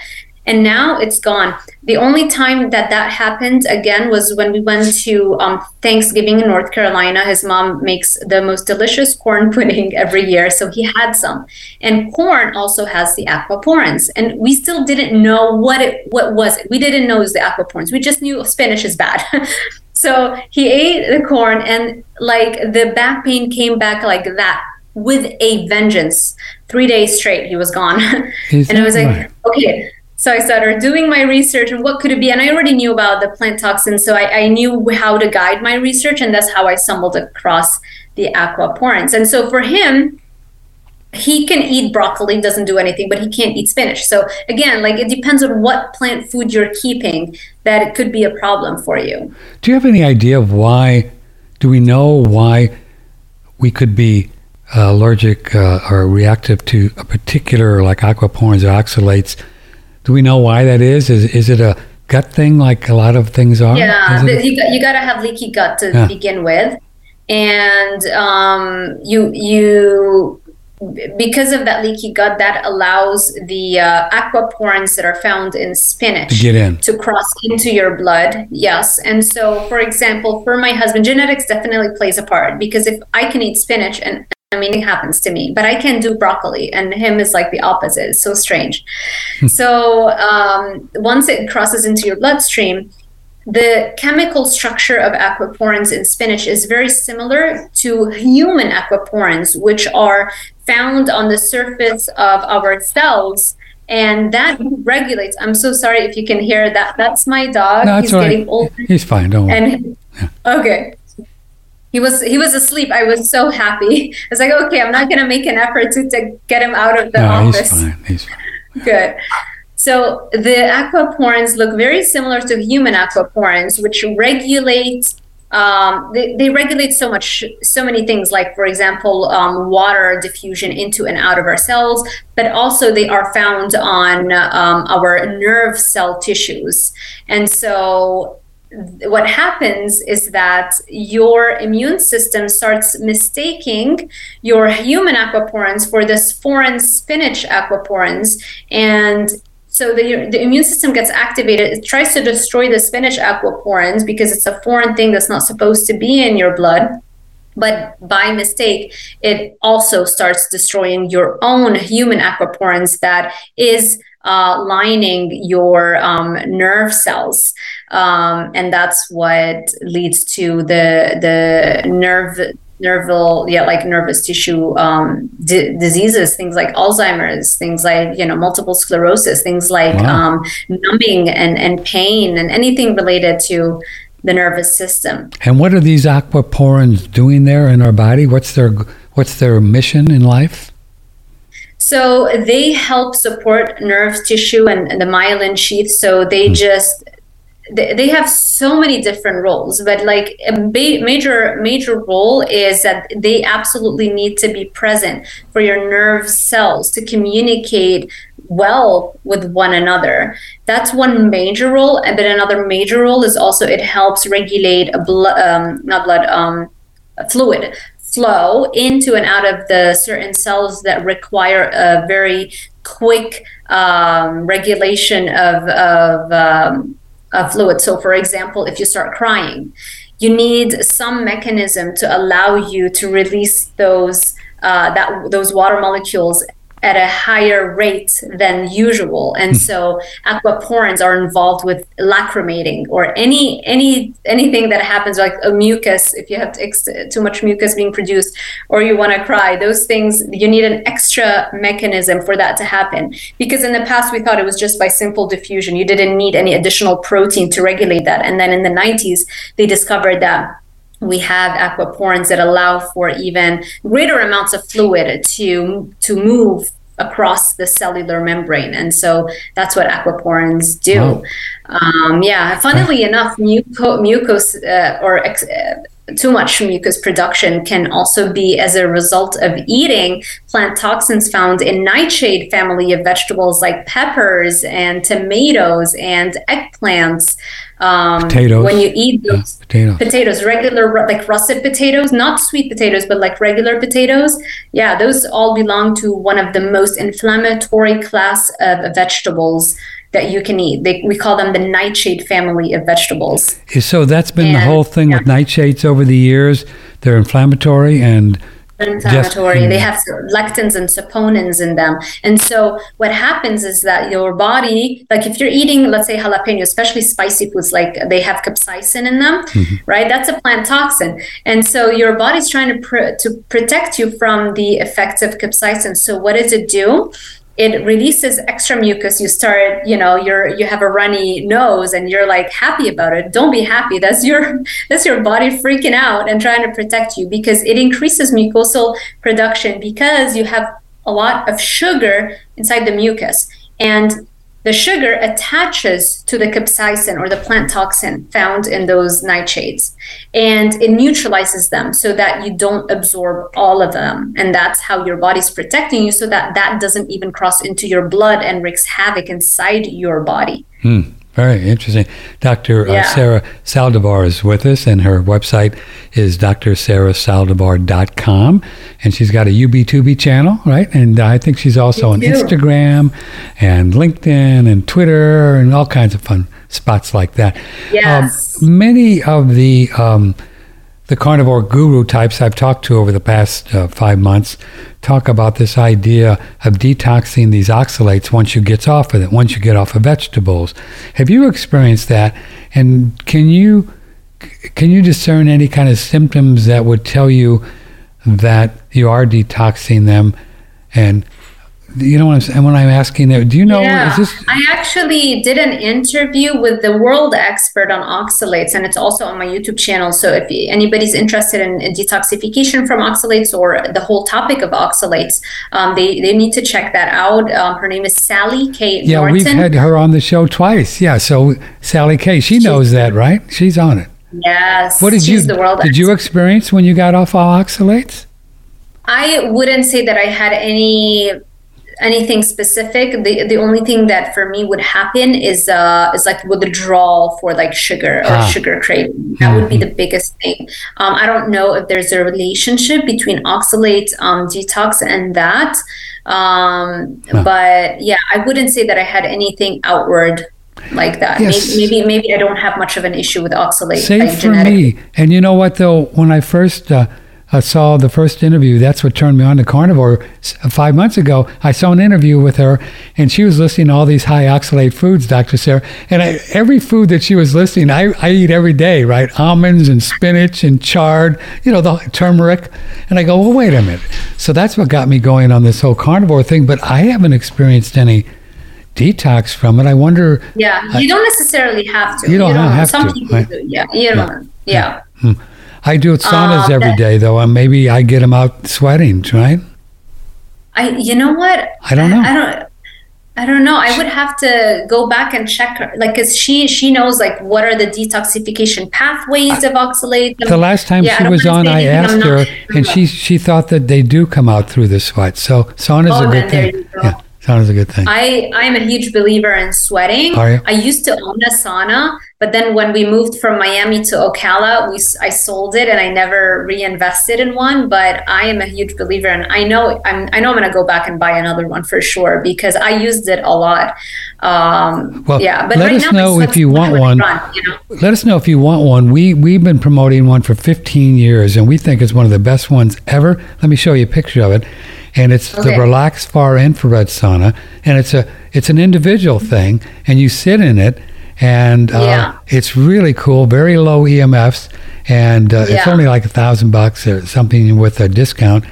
and now it's gone. The only time that that happened again was when we went to um, Thanksgiving in North Carolina. His mom makes the most delicious corn <laughs> pudding every year, so he had some. And corn also has the aquaporins, and we still didn't know what it what was it. We didn't know it was the aquaporins. We just knew spinach is bad. <laughs> so he ate the corn, and like the back pain came back like that with a vengeance. Three days straight, he was gone. <laughs> and I was like, right? okay, so I started doing my research and what could it be? And I already knew about the plant toxins, so I, I knew how to guide my research, and that's how I stumbled across the aquaporins. And so for him, he can eat broccoli, doesn't do anything, but he can't eat spinach. So again, like it depends on what plant food you're keeping that it could be a problem for you. Do you have any idea of why? Do we know why we could be uh, allergic uh, or reactive to a particular like aquaporins or oxalates? Do we know why that is? Is is it a gut thing like a lot of things are? Yeah, you got, you got to have leaky gut to yeah. begin with, and um, you you because of that leaky gut that allows the uh, aquaporins that are found in spinach to get in to cross into your blood yes and so for example for my husband genetics definitely plays a part because if i can eat spinach and I mean, it happens to me, but I can do broccoli, and him is like the opposite. It's so strange. Hmm. so um, once it crosses into your bloodstream, the chemical structure of aquaporins in spinach is very similar to human aquaporins, which are found on the surface of our cells. And that regulates. I'm so sorry if you can hear that. That's my dog. No, He's getting right. older. He's fine. Don't worry. And, yeah. Okay he was he was asleep. I was so happy. I was like, okay, I'm not gonna make an effort to, to get him out of the no, office. He's fine. He's fine. Good. So the aquaporins look very similar to human aquaporins, which regulate um, they, they, regulate so much so many things like for example um, water diffusion into and out of our cells but also they are found on um, our nerve cell tissues and so what happens is that your immune system starts mistaking your human aquaporins for this foreign spinach aquaporins. And so the, the immune system gets activated. It tries to destroy the spinach aquaporins because it's a foreign thing that's not supposed to be in your blood but by mistake it also starts destroying your own human aquaporins that is uh, lining your um, nerve cells, um, and that's what leads to the the nerve nerval yeah like nervous tissue um, d- diseases things like alzheimer's things like you know multiple sclerosis things like wow. um, numbing and, and pain and anything related to the nervous system. And what are these aquaporins doing there in our body? What's their what's their mission in life? So they help support nerve tissue and, and the myelin sheath. So they hmm. just they have so many different roles but like a major major role is that they absolutely need to be present for your nerve cells to communicate well with one another that's one major role but another major role is also it helps regulate a blood um, not blood um, fluid flow into and out of the certain cells that require a very quick um, regulation of, of um, uh, fluid. So, for example, if you start crying, you need some mechanism to allow you to release those uh, that those water molecules at a higher rate than usual. And hmm. so aquaporins are involved with lacrimating or any any anything that happens like a mucus if you have too much mucus being produced or you want to cry those things you need an extra mechanism for that to happen. Because in the past we thought it was just by simple diffusion. You didn't need any additional protein to regulate that. And then in the 90s they discovered that we have aquaporins that allow for even greater amounts of fluid to to move across the cellular membrane. And so that's what aquaporins do. Wow. um, yeah funnily enough muco- mucose uh, or ex- uh, too much mucus production can also be as a result of eating plant toxins found in nightshade family of vegetables like peppers and tomatoes and eggplants. Um, potatoes. When you eat those yeah, potatoes. potatoes, regular like russet potatoes, not sweet potatoes, but like regular potatoes, yeah, those all belong to one of the most inflammatory class of vegetables that you can eat. They, we call them the nightshade family of vegetables. So that's been and, the whole thing yeah. with nightshades over the years. They're inflammatory and inflammatory. Just, they have lectins and saponins in them. And so what happens is that your body, like if you're eating, let's say jalapeno, especially spicy foods, like they have capsaicin in them, mm-hmm. right? That's a plant toxin. And so your body's trying to pr- to protect you from the effects of capsaicin. So what does it do? It releases extra mucus. You start you know you're you have a runny nose and you're like happy about it. Don't be happy. That's your <laughs> that's your body freaking out and trying to protect you because it increases mucosal production because you have a lot of sugar inside the mucus. And the sugar attaches to the capsaicin or the plant toxin found in those nightshades and it neutralizes them so that you don't absorb all of them and that's how your body's protecting you so that that doesn't even cross into your blood and wreaks havoc inside your body hmm. Very interesting. Dr. Uh, yeah. Uh, Sarah Zaldivar is with us, and her website is drsarahzaldivar.com. And she's got a YouTube channel, right? And I think she's also on Instagram and LinkedIn and Twitter and all kinds of fun spots like that. Yes. Um, many of the um, the carnivore guru types I've talked to over the past uh, five months talk about this idea of detoxing these oxalates once you get off of it, once you get off of vegetables. Have you experienced that? And can you can you discern any kind of symptoms that would tell you that you are detoxing them? And you know what I'm saying? when I'm asking that. Do you know? Yeah, this- I actually did an interview with the world expert on oxalates, and it's also on my YouTube channel. So if anybody's interested in detoxification from oxalates or the whole topic of oxalates, um, they they need to check that out. Um, her name is Sally K. Yeah, Norton. we've had her on the show twice. Yeah, so Sally K. She knows that, right? She's on it. Yes. What did you did expert. you experience when you got off all oxalates? I wouldn't say that I had any anything specific. The the only thing that for me would happen is uh is like withdrawal for like sugar or ah. sugar craving. That mm-hmm. would be the biggest thing. Um, I don't know if there's a relationship between oxalate um, detox and that. Um, but yeah, I wouldn't say that I had anything outward like that. Yes. Maybe, maybe, maybe I don't have much of an issue with oxalate. Same like for me. And you know what though, when I first uh, I saw the first interview. That's what turned me on to carnivore. Five months ago, I saw an interview with her, and she was listing all these high oxalate foods, Dr. Sarah. And I, every food that she was listing, I, I eat every day, right? Almonds and spinach and chard, you know, the turmeric. And I go, well, wait a minute. So that's what got me going on this whole carnivore thing. But I haven't experienced any detox from it. I wonder. Yeah, you don't necessarily have to. You don't, you don't have some to. Some people right? do. Yeah, you don't. Yeah. yeah. Hmm. I do saunas uh, every day, though, and maybe I get them out sweating, right? I, you know what? I don't know. I, I don't. I don't know. I would have to go back and check her, like, cause she she knows like what are the detoxification pathways of oxalate. The last time Yeah, she was on, I asked her, and she she thought that they do come out through the sweat. So sauna's Oh, a good thing. go. Yeah, sauna's a good thing. I I'm a huge believer in sweating. Are you? I used to own a sauna, but then when we moved from Miami to Ocala, we I sold it and I never reinvested in one. But I am a huge believer, and I know I'm I know I'm gonna go back and buy another one for sure because I used it a lot. Um, Well, yeah, but let right us now know if you want one. run, you know? Let us know if you want one. We we've been promoting one for 15 years, and we think it's one of the best ones ever. Let me show you a picture of it, and it's the Okay. Relax Far Infrared Sauna, and it's a it's an individual thing, and you sit in it, and uh, Yeah. it's really cool. Very low EMFs, and uh, it's only like a thousand bucks or something with a discount.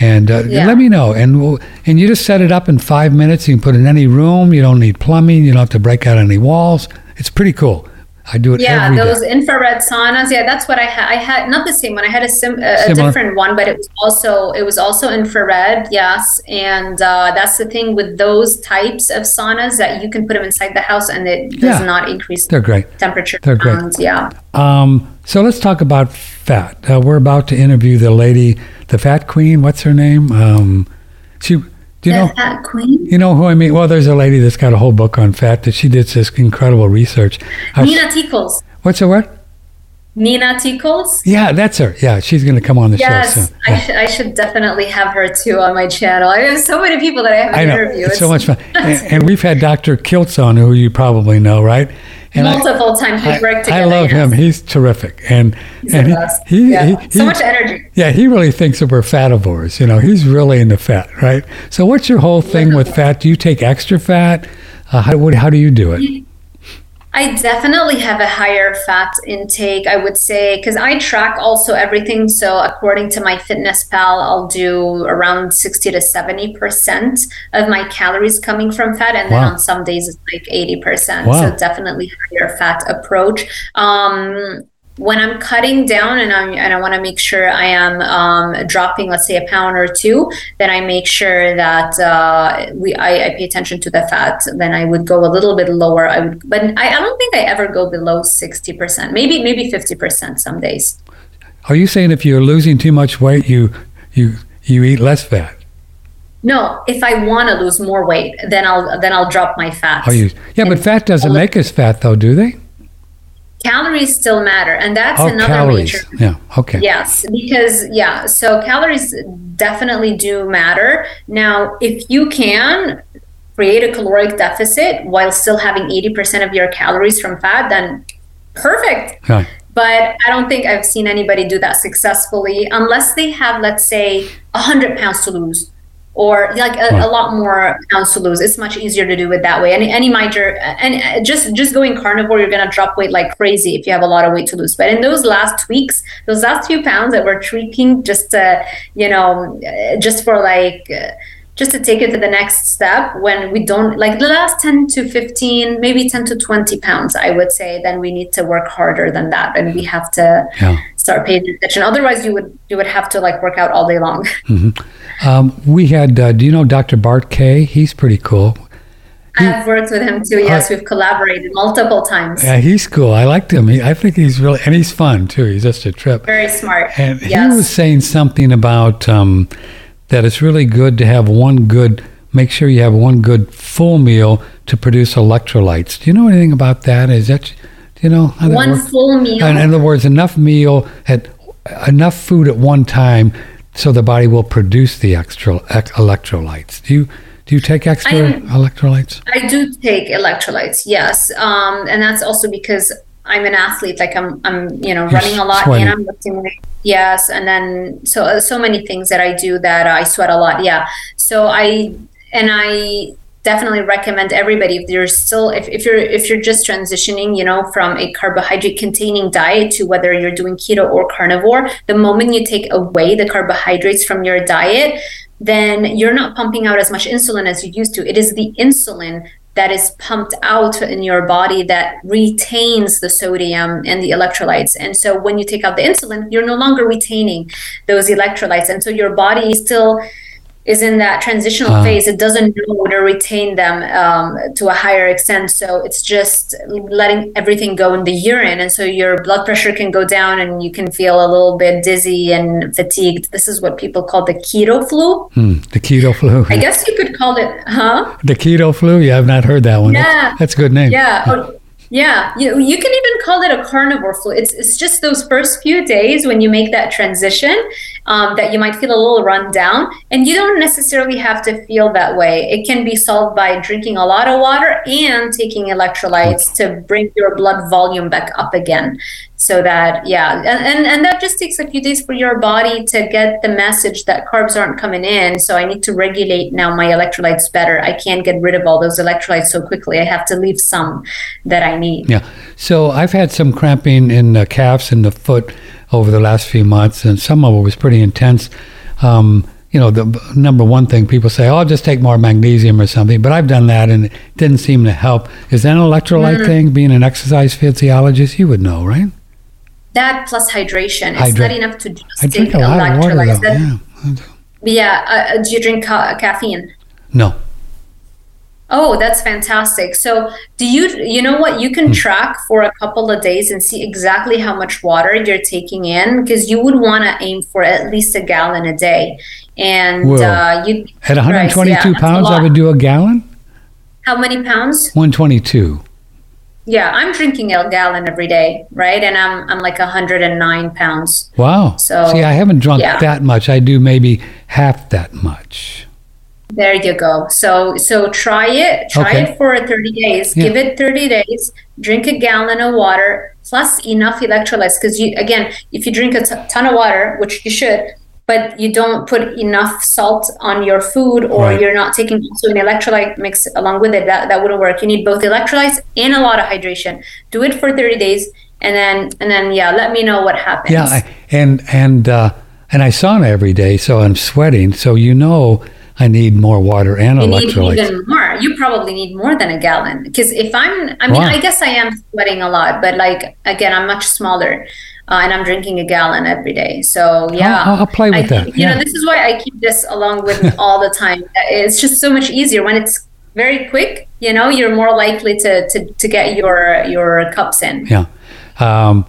And uh, Yeah. let me know, and we'll, and you just set it up in five minutes. You can put it in any room. You don't need plumbing. You don't have to break out any walls. It's pretty cool. I do it Yeah, every day. those infrared saunas. Yeah, that's what I had. I had not the same one. I had a, sim- a, different one, but it was also it was also infrared. Yes, and uh, that's the thing with those types of saunas that you can put them inside the house and it does Yeah. not increase They're great. temperature. They're great. around. Yeah. Um, so let's talk about fat. Uh, we're about to interview the lady, the fat queen. What's her name? Um, she, do you know? Fat Queen. You know who I mean? Well, there's a lady that's got a whole book on fat that she did this incredible research. I- Nina Teicholz. what's her what? Nina Teicholz. Yeah, that's her. Yeah, she's going to come on the show Yes, soon. I, sh- I should definitely have her too on my channel. I have so many people that I haven't I know. interviewed. It's so much fun. and, <laughs> and we've had Dr. Kiltz on, who you probably know, right? And I- Multiple times we've worked I, I love him. He's terrific. And, He's and he- he, yeah. he- so much energy. Yeah, he really thinks that we're fativores. You know, he's really into fat, right? So, what's your whole thing with fat? Do you take extra fat? Uh, how, what, how do you do it? I definitely have a higher fat intake, I would say, because I track also everything. So, according to MyFitnessPal, I'll do around 60 to 70% of my calories coming from fat. And then on some days, it's like 80%. Wow. So, definitely higher fat approach. Um, when I'm cutting down and I'm and I want to make sure I am um, dropping, let's say a pound or two, then I make sure that uh, we I, I pay attention to the fat. Then I would go a little bit lower. I would, but I, I don't think I ever go below sixty percent. Maybe maybe fifty percent some days. Are you saying if you're losing too much weight, you you you eat less fat? No, if I want to lose more weight, then I'll then I'll drop my fat. Are you? Yeah, but fat doesn't make us fat, though, do they? Calories still matter, and that's Oh, another calories. major Yeah. Okay. Yes, because yeah, so calories definitely do matter. Now, if you can create a caloric deficit while still having 80% of your calories from fat, then perfect. Right. But I don't think I've seen anybody do that successfully unless they have, let's say, 100 pounds to lose or like a, Right. a lot more pounds to lose. It's much easier to do it that way. Any, any major, and uh, just just going carnivore, you're gonna drop weight like crazy if you have a lot of weight to lose. But in those last weeks, those last few pounds that we're tweaking, just uh, you know, uh, just for like. Uh, just to take it to the next step when we don't like the last 10 to 15 maybe 10 to 20 pounds i would say then we need to work harder than that and we have to Yeah. start paying attention otherwise you would you would have to like work out all day long <laughs> Um, we had. Uh, do you know Dr. Bart Kay? He's pretty cool. i've worked with him too yes we've collaborated multiple times Yeah, he's cool. I liked him. He, I think he's really, and he's fun too. He's just a trip. very smart And he was saying something about um, that it's really good to have one good, make sure you have one good full meal to produce electrolytes. Do you know anything about that? Is that, do you know? one full meal In other words, enough meal at enough food at one time so the body will produce the extra ex- electrolytes. Do you do you take extra I'm- electrolytes? I do take electrolytes, yes, um, and that's also because I'm an athlete. Like I'm, I'm, you know, You're running a lot sweating. and I'm lifting. Yes, and then so uh, so many things that I do that I sweat a lot. Yeah, so I and I definitely recommend everybody if you're still if, if you're if you're just transitioning you know from a carbohydrate containing diet to whether you're doing keto or carnivore the moment you take away the carbohydrates from your diet then you're not pumping out as much insulin as you used to it is the insulin that is pumped out in your body that retains the sodium and the electrolytes. And so when you take out the insulin, you're no longer retaining those electrolytes. And so your body still is in that transitional Uh. phase. It doesn't know to retain them um, to a higher extent. So it's just letting everything go in the urine. And so your blood pressure can go down and you can feel a little bit dizzy and fatigued. This is what people call the keto flu. Hmm, the keto flu. <laughs> I guess you could call it, huh? The keto flu? Yeah, I've not heard that one. Yeah. That's, that's a good name. Yeah. Oh, yeah. You, you can even call it a carnivore flu. It's, it's just those first few days when you make that transition um, that you might feel a little run down. And you don't necessarily have to feel that way. It can be solved by drinking a lot of water and taking electrolytes to bring your blood volume back up again. So that, yeah. And, and, and that just takes a few days for your body to get the message that carbs aren't coming in. So I need to regulate now my electrolytes better. I can't get rid of all those electrolytes so quickly. I have to leave some that I need. Yeah. So I've had some cramping in the calves and the foot over the last few months, and some of it was pretty intense. Um, you know, the number one thing people say, "Oh, I'll just take more magnesium or something," but I've done that and it didn't seem to help. Is that an electrolyte Mm. thing? Being an exercise physiologist, you would know, right? That plus hydration. It's Hydra- not enough to just I drink take a lot of water, though. That- Yeah. yeah. Uh, do you drink ca- caffeine? No. Oh, that's fantastic. So, do you you know what you Hmm. can track for a couple of days and see exactly how much water you're taking in because you would want to aim for at least a gallon a day. And uh, you At 122 yeah, pounds, I would do a gallon. How many pounds? 122. Yeah, I'm drinking a gallon every day, right? And I'm I'm like 109 pounds. Wow. So, See, I haven't drunk yeah. that much. I do maybe half that much. There you go. So so try it. Try Okay. it for 30 days. Yeah. Give it 30 days. Drink a gallon of water plus enough electrolytes. Because you again, if you drink a t- ton of water, which you should, but you don't put enough salt on your food, or Right. you're not taking also an electrolyte mix along with it, that that wouldn't work. You need both electrolytes and a lot of hydration. Do it for 30 days, and then and then yeah, let me know what happens. Yeah, I, and and uh, and I sauna every day, so I'm sweating. So you know, I need more water and you need even more. You probably need more than a gallon because if I'm, I mean, Wow. I guess I am sweating a lot, but like again, I'm much smaller, uh, and I'm drinking a gallon every day. So yeah, I'll- I'll play with I that, You yeah. know, this is why I keep this along with me all the time. <laughs> It's just so much easier when it's very quick. You know, you're more likely to to, to get your your cups in. Yeah. Um,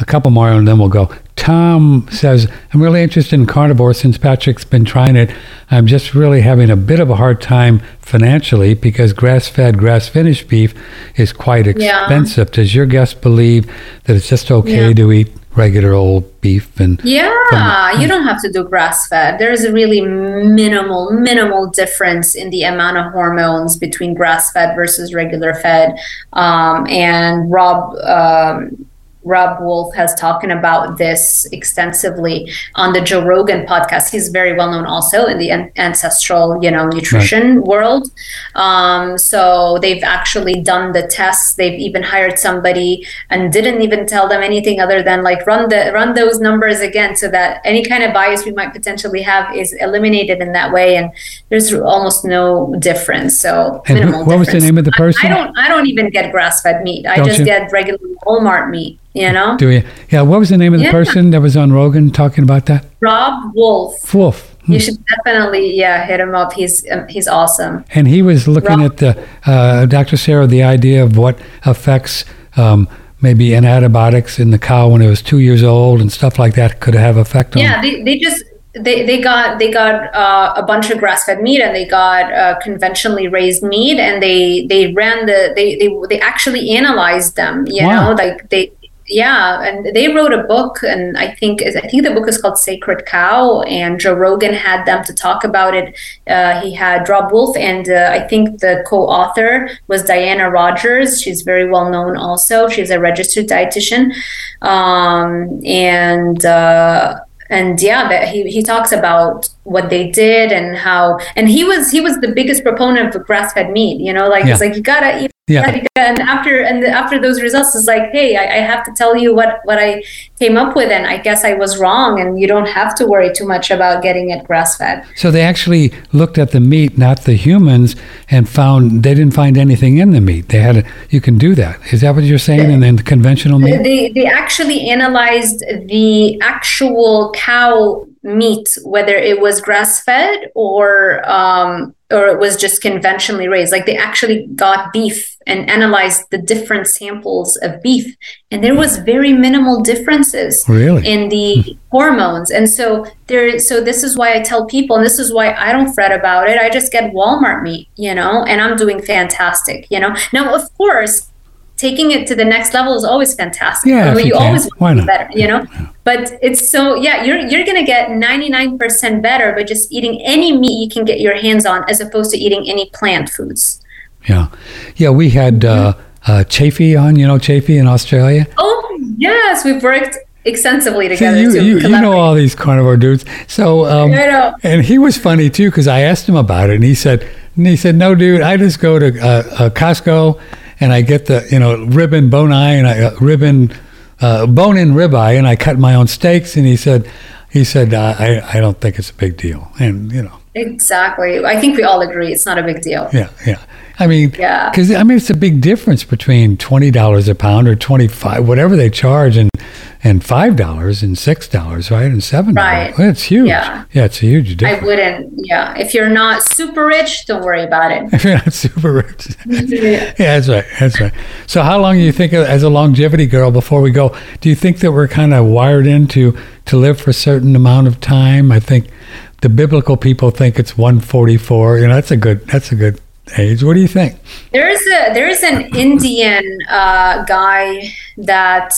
a couple more and then we'll go. Tom says, I'm really interested in carnivore since Patrick's been trying it. I'm just really having a bit of a hard time financially because grass fed, grass finished beef is quite Yeah. expensive. Does your guest believe that it's just okay Yeah. to eat regular old beef? And Yeah, you don't have to do grass fed. There's a really minimal, minimal difference in the amount of hormones between grass fed versus regular fed. Um, and Rob, um, Robb Wolf has talking about this extensively on the Joe Rogan podcast. He's very well known also in the an- ancestral, you know, nutrition world. Um, so they've actually done the tests. They've even hired somebody and didn't even tell them anything other than like run the run those numbers again, so that any kind of bias we might potentially have is eliminated in that way. And there's almost no difference. So And who- minimal. what was the name of the person? I, don't. I don't even get grass fed meat. I Don't just you? get regular Walmart meat. You know, do you? Yeah, what was the name of the Yeah. person that was on Rogan talking about that? Robb Wolf. Wolf. Hmm. You should definitely yeah hit him up. He's um, he's awesome. And he was looking Rob- at the uh, Dr. Sarah the idea of what affects um, maybe antibiotics in the cow when it was two years old and stuff like that could have effect on. Yeah, they, they just they, they got they got uh, a bunch of grass fed meat and they got uh, conventionally raised meat and they they ran the they they, they actually analyzed them. You Wow. know, like they yeah, and they wrote a book, and I think I think the book is called Sacred Cow, and Joe Rogan had them to talk about it. Uh, he had Robb Wolf, and uh, I think the co-author was Diana Rodgers. She's very well known, also. She's a registered dietitian, um, and. Uh, and yeah he, he talks about what they did and how and he was he was the biggest proponent of grass-fed meat you know like Yeah. it's like you gotta eat Yeah. And after and after those results, it's like, hey, I, I, have to tell you what what I came up with, and I guess I was wrong, and you don't have to worry too much about getting it grass fed. So they actually looked at the meat, not the humans, and found they didn't find anything in the meat. They had a, you can do that. Is that what you're saying? And then the conventional meat. They they actually analyzed the actual cow meat, whether it was grass fed or um, or it was just conventionally raised. Like they actually got beef and analyzed the different samples of beef, and there was very minimal differences really? in the hormones. And so there, so this is why I tell people, and this is why I don't fret about it. I just get Walmart meat, you know, and I'm doing fantastic, you know. Now, of course, taking it to the next level is always fantastic. Yeah, you, you always want to better, you know. But it's so yeah, you're you're gonna get 99% better by just eating any meat you can get your hands on, as opposed to eating any plant foods. Yeah, yeah. We had uh, uh, Chaffee on, you know, Chaffee in Australia. Oh yes, we've worked extensively together. See, you, you, you, know all these carnivore dudes. So, um, and he was funny too because I asked him about it, and he said, and he said, "No, dude, I just go to uh, uh Costco and I get the you know ribbon bone eye and I uh, ribbon uh, bone in ribeye and I cut my own steaks. And he said, he said, I I don't think it's a big deal. And you know. Exactly. I think we all agree it's not a big deal. Yeah, yeah. I mean, yeah. Because I mean, it's a big difference between twenty dollars a pound or twenty five, whatever they charge, and and five dollars and six dollars, right, and seven dollars. Right. It's huge. Yeah. yeah, it's a huge difference. I wouldn't. Yeah, if you're not super rich, don't worry about it. if you're not super rich, yeah. <laughs> yeah, that's right. That's right. So, how long do you think, as a longevity girl, before we go, do you think that we're kind of wired into to live for a certain amount of time? I think the biblical people think it's 144. You know, that's a good. That's a good age. What do you think? There's a there's an Indian uh, guy that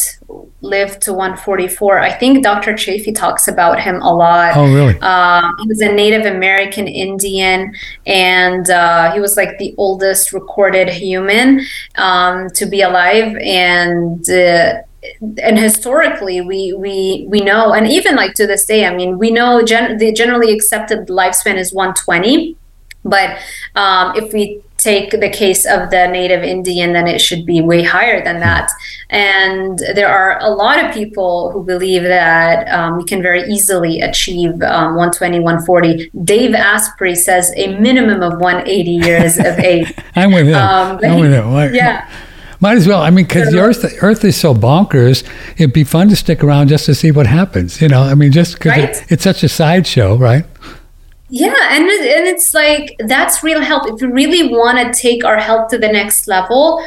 lived to 144. I think Dr. Chaffee talks about him a lot. Oh, really? Um, he was a Native American Indian, and uh, he was like the oldest recorded human um, to be alive, and. Uh, and historically we we we know and even like to this day i mean we know gen- the generally accepted lifespan is 120 but um, if we take the case of the native Indian, then it should be way higher than that. And there are a lot of people who believe that um, we can very easily achieve um, 120, 140. Dave Asprey says a minimum of 180 years of <laughs> age. I'm with him. Um, I'm with him. <laughs> Yeah. Might as well. I mean, because the Earth, the Earth is so bonkers. It'd be fun to stick around just to see what happens. You know, I mean, just because right? it, it's such a sideshow, right? Yeah, and and it's like that's real health. If we really want to take our health to the next level,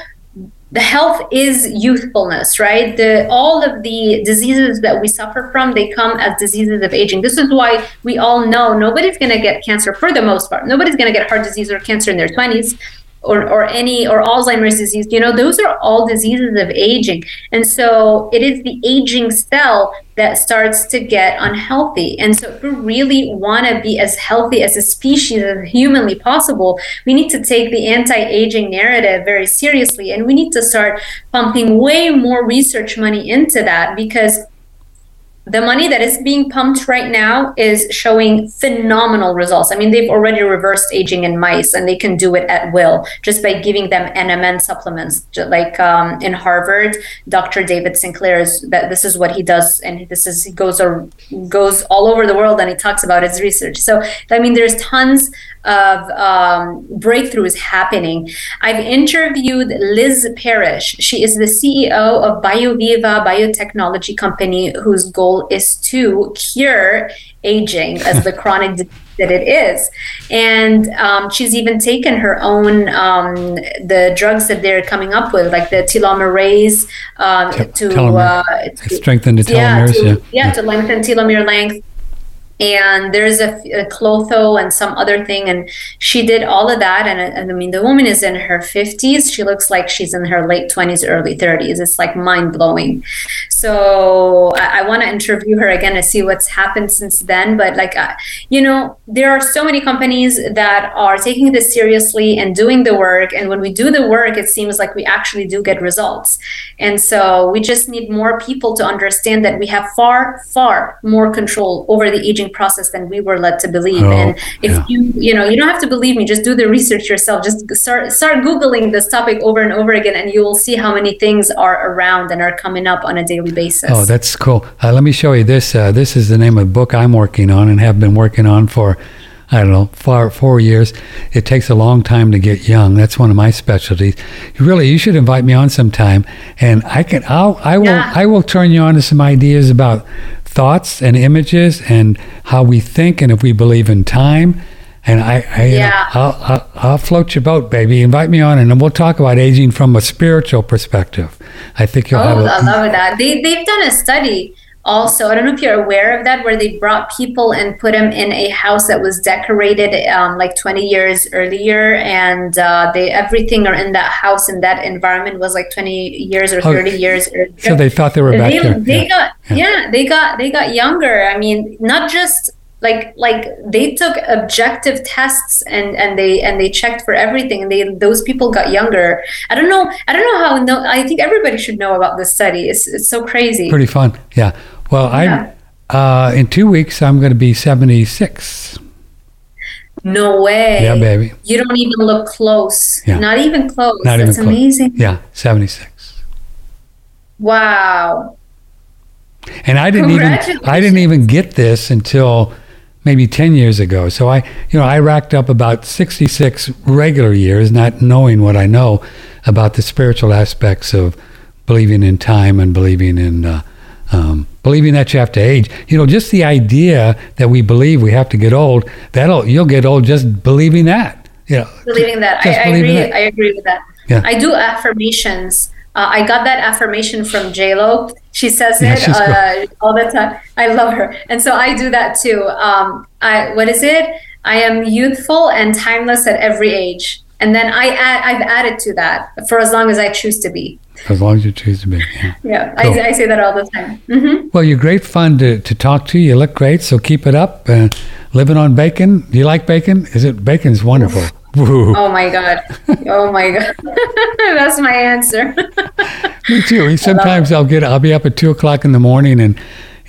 the health is youthfulness, right? The all of the diseases that we suffer from, they come as diseases of aging. This is why we all know nobody's going to get cancer for the most part. Nobody's going to get heart disease or cancer in their 20s or, or any or Alzheimer's disease, you know, those are all diseases of aging. And so it is the aging cell that starts to get unhealthy. And so if we really want to be as healthy as a species as humanly possible, we need to take the anti-aging narrative very seriously and we need to start pumping way more research money into that because the money that is being pumped right now is showing phenomenal results. I mean, they've already reversed aging in mice, and they can do it at will just by giving them NMN supplements. Like um, in Harvard, Dr. David Sinclair is that this is what he does, and this is he goes or goes all over the world, and he talks about his research. So I mean, there's tons of um, breakthroughs happening. I've interviewed Liz Parrish. She is the CEO of BioViva Biotechnology Company, whose goal is to cure aging as the chronic <laughs> disease that it is. And um, she's even taken her own um, the drugs that they're coming up with, like the telomerase um, to, uh, to, strengthen the telomeres. Yeah, to, yeah. yeah, to lengthen telomere length and there's a, a Klotho and some other thing and she did all of that. And, and, i mean the woman is in her 50s she looks like she's in her late 20s early 30s it's like mind-blowing. So i, I want to interview her again to see what's happened since then. But like uh, you know there are so many companies that are taking this seriously and doing the work. And when we do the work it seems like we actually do get results. And so we just need more people to understand that we have far far more control over the aging aging process than we were led to believe. Oh, and if yeah. you you know you don't have to believe me, just do the research yourself. Just start start googling this topic over and over again, and you will see how many things are around and are coming up on a daily basis. Oh, that's cool. Uh, let me show you this. Uh, this is the name of the book I'm working on and have been working on for, I don't know, four, four years. It takes a long time to get young. That's one of my specialties. Really, you should invite me on sometime, and I can. I'll. I will. Yeah. I will turn you on to some ideas about thoughts and images and how we think and if we believe in time. And I, I you know, Yeah. I'll, I'll, I'll float your boat, baby. Invite me on, and then we'll talk about aging from a spiritual perspective. I think you'll Oh, have a, I love that. They they've done a study also. I don't know if you're aware of that, where they brought people and put them in a house that was decorated um, like 20 years earlier, and uh, they everything are in that house in that environment was like 20 years or 30 years earlier. So they thought they were back they, there. they Yeah. got Yeah. yeah. they got they got younger i mean not just like like they took objective tests and and they and they checked for everything and they those people got younger i don't know i don't know how no i think everybody should know about this study it's it's so crazy Pretty fun. Yeah. Well, Yeah. I uh, in two weeks I'm going to be 76. no way Yeah, baby. you don't even look close Yeah. not even close Not that's even close. amazing Yeah, 76. wow And I didn't even I didn't even get this until maybe 10 years ago. So I, you know, I racked up about 66 regular years not knowing what I know about the spiritual aspects of believing in time and believing in uh, um, believing that you have to age. You know, just the idea that we believe we have to get old, that'll you'll get old just believing that. You know, believing that. I, I believing agree. that. I agree with that. Yeah. I do affirmations. Uh, I got that affirmation from J Lo. She says Yeah, it uh, all the time. I love her, and so I do that too. Um, I what is it? I am youthful and timeless at every age, and then I add, I've added to that for as long as I choose to be. As long as you choose to be. Yeah. Yeah, Cool. I, I say that all the time. hmm Well, you're great fun to, to talk to. You look great, so keep it up. Uh, living on bacon. Do you like bacon? Is it bacon's wonderful? Woo. <laughs> Oh my god! Oh my god! <laughs> That's my answer. <laughs> Me too. Sometimes I'll get I'll be up at two o'clock in the morning and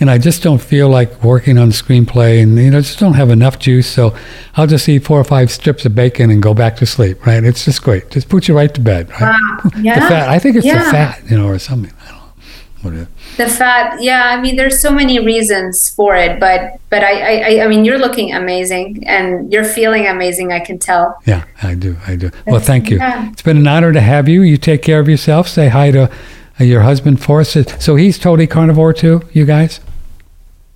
and I just don't feel like working on the screenplay and you know just don't have enough juice. So I'll just eat four or five strips of bacon and go back to sleep. Right? It's just great. Just put you right to bed. Right? Wow. <laughs> Yeah. The fat. I think it's the fat, you know, or something. I don't know. What is it? the fat yeah i mean there's so many reasons for it but but I, I I- mean you're looking amazing and you're feeling amazing i can tell Yeah, I do. I do. Well, thank you. Yeah. It's been an honor to have you. You take care of yourself. Say hi to your husband forces. So he's totally carnivore too, you guys?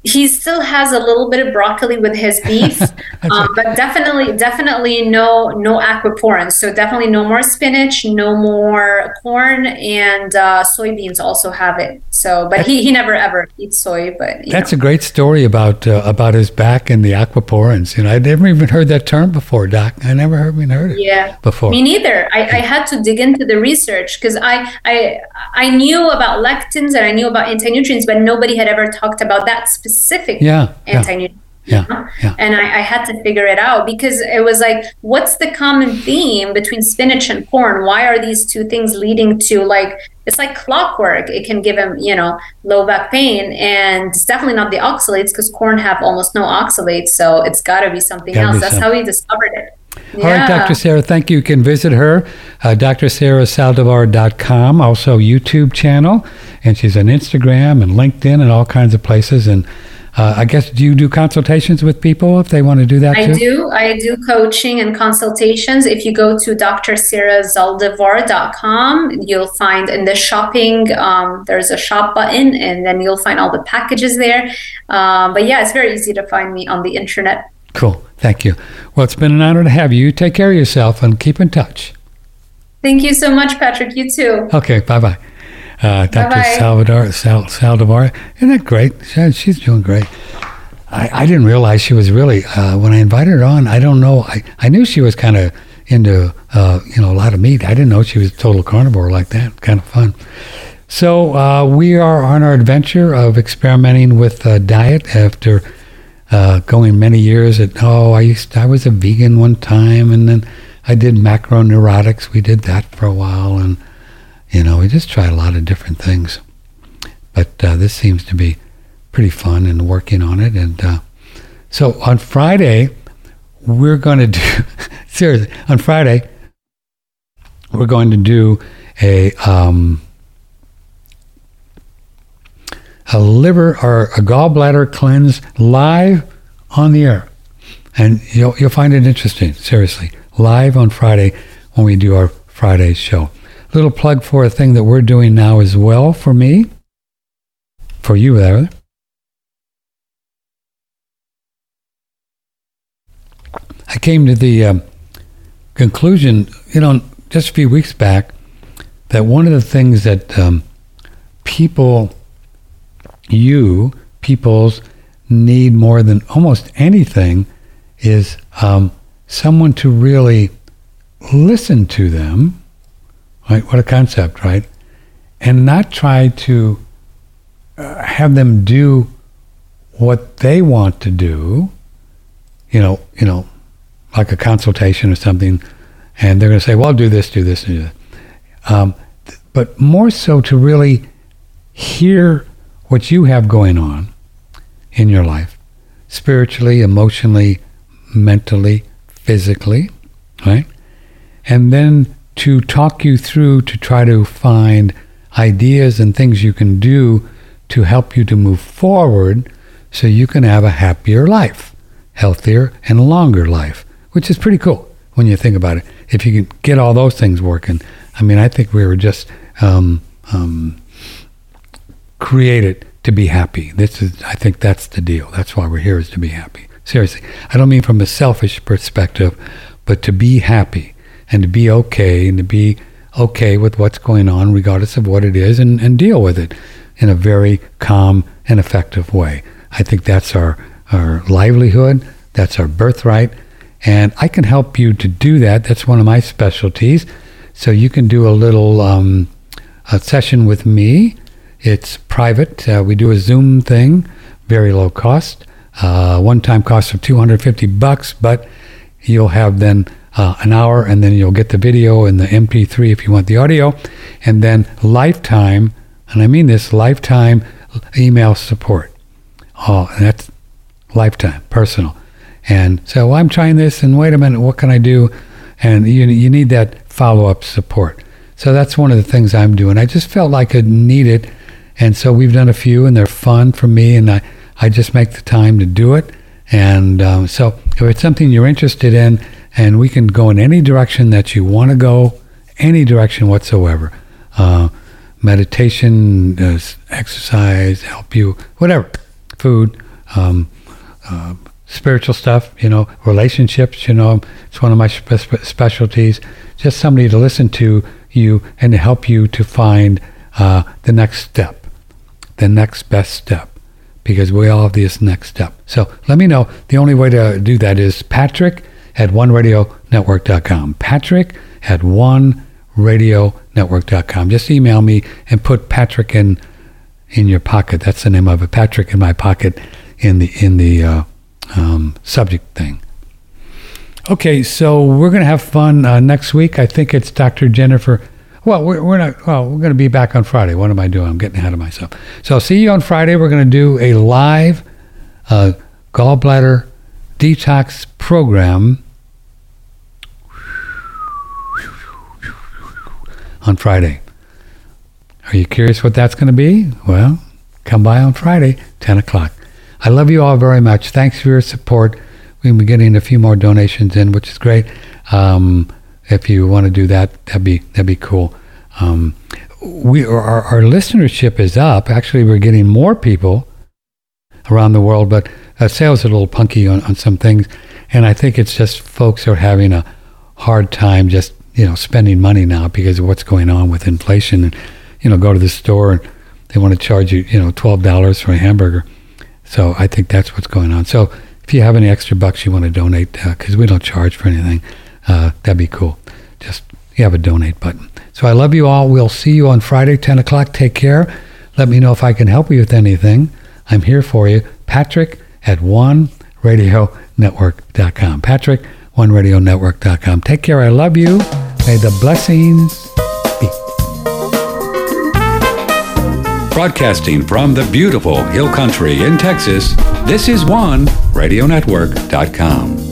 he still has a little bit of broccoli with his <laughs> beef um, but definitely definitely no no aquaporins so definitely no more spinach no more corn and uh, soybeans also have it so but he, he never ever eats soy but you That's know. a great story about uh, about his back and the aquaporins. You know, I'd never even heard that term before, Doc. I never heard, even heard it yeah before. Me neither. I, I had to dig into the research because I, I I knew about lectins and I knew about anti-nutrients, but nobody had ever talked about that specific Yeah, yeah. anti-nutrient. Yeah, yeah. And I, I had to figure it out because it was like, what's the common theme between spinach and corn? Why are these two things leading to like it's like clockwork? It can give him, you know, low back pain, and it's definitely not the oxalates because corn have almost no oxalates, so it's got to be something Gotta else. be That's something. how he discovered it. All right, Dr. Sarah, thank you. You can visit her, uh, drsarahzaldivar.com, also YouTube channel, and she's on Instagram and LinkedIn and all kinds of places. And uh, I guess, do you do consultations with people if they want to do that I too? do. I do coaching and consultations. If you go to drsarahzaldivar.com, you'll find in the shopping, um, there's a shop button, and then you'll find all the packages there. Um, but yeah, it's very easy to find me on the internet. Cool. Thank you. Well, it's been an honor to have you. You Take care of yourself and keep in touch. Thank you so much, Patrick. You too. Okay, bye bye. Uh, Dr. Bye-bye. Salvador Sal, Zaldivar, isn't that great? She- She's doing great. I, I didn't realize she was really uh, when I invited her on. I don't know. I, I knew she was kind of into uh, you know a lot of meat. I didn't know she was a total carnivore like that. Kind of fun. So uh, we are on our adventure of experimenting with uh, diet after uh, going many years at oh I used I was a vegan one time and then I did macroneurotics. We did that for a while and you know we just try a lot of different things. But uh, this seems to be pretty fun and working on it and uh, So on Friday, we're going to do, <laughs> seriously, on Friday, we're going to do a, um, a liver or a gallbladder cleanse live on the air. And you'll, you'll find it interesting, seriously. Live on Friday when we do our Friday show. Little plug for a thing that we're doing now as well for me, for you there. I came to the um, conclusion, you know, just a few weeks back, that one of the things that um, people, you, peoples, need more than almost anything is um, someone to really listen to them. Right? What a concept, right? And not try to uh, have them do what they want to do. You know, you know, like a consultation or something, and they're going to say, "Well, do this, do this, do that." Um, but more so to really hear what you have going on in your life, spiritually, emotionally, mentally, physically, right? And then to talk you through to try to find ideas and things you can do to help you to move forward so you can have a happier life, healthier and longer life, which is pretty cool when you think about it. If you can get all those things working, I mean, I think we were just um, um, created to be happy. This is, I think, that's the deal. That's why we're here is to be happy. Seriously, I don't mean from a selfish perspective, but to be happy and to be okay and to be okay with what's going on, regardless of what it is, and, and deal with it in a very calm and effective way. I think that's our, our livelihood, that's our birthright, and I can help you to do that. That's one of my specialties. So you can do a little um, a session with me. It's private. Uh, we do a Zoom thing, very low cost. Uh, one-time cost of 250 bucks, but you'll have then uh, an hour, and then you'll get the video and the MP3 if you want the audio, and then lifetime, and I mean this lifetime email support. Oh, and that's lifetime, personal. And so well, I'm trying this, and wait a minute, what can I do? And you you need that follow-up support. So that's one of the things I'm doing. I just felt like I needed, and so we've done a few, and they're fun for me, and I I just make the time to do it. And um, so if it's something you're interested in, and we can go in any direction that you want to go, any direction whatsoever. Uh, meditation, uh, exercise, help you, whatever, food, um, uh, spiritual stuff, you know, relationships, you know, it's one of my spe- specialties. Just somebody to listen to you and to help you to find uh, the next step, the next best step because we all have this next step. So let me know. The only way to do that is Patrick at oneradionetwork.com. Patrick at oneradionetwork.com. Just email me and put Patrick in in your pocket. That's the name of it. Patrick in my pocket in the in the uh, um, subject thing. Okay, so we're going to have fun uh, next week. I think it's Dr. Jennifer well, we're, we're not. Well, we're going to be back on Friday. What am I doing? I'm getting ahead of myself. So I'll see you on Friday. We're going to do a live uh, gallbladder detox program on Friday. Are you curious what that's going to be? Well, come by on Friday, 10 o'clock. I love you all very much. Thanks for your support. We've been getting a few more donations in, which is great. Um, if you want to do that, that'd be that'd be cool. Um, we our, our listenership is up. Actually, we're getting more people around the world, but uh, sales are a little punky on, on some things, and I think it's just folks are having a hard time just you know spending money now because of what's going on with inflation, and you know go to the store and they want to charge you you know twelve dollars for a hamburger. So I think that's what's going on. So if you have any extra bucks you want to donate, because uh, we don't charge for anything, uh, that'd be cool. Just you have a donate button. So I love you all. We'll see you on Friday, 10 o'clock. Take care. Let me know if I can help you with anything. I'm here for you. Patrick at OneRadioNetwork.com. Patrick, OneRadioNetwork.com. Take care. I love you. May the blessings be. Broadcasting from the beautiful Hill Country in Texas, This is one radionetwork.com.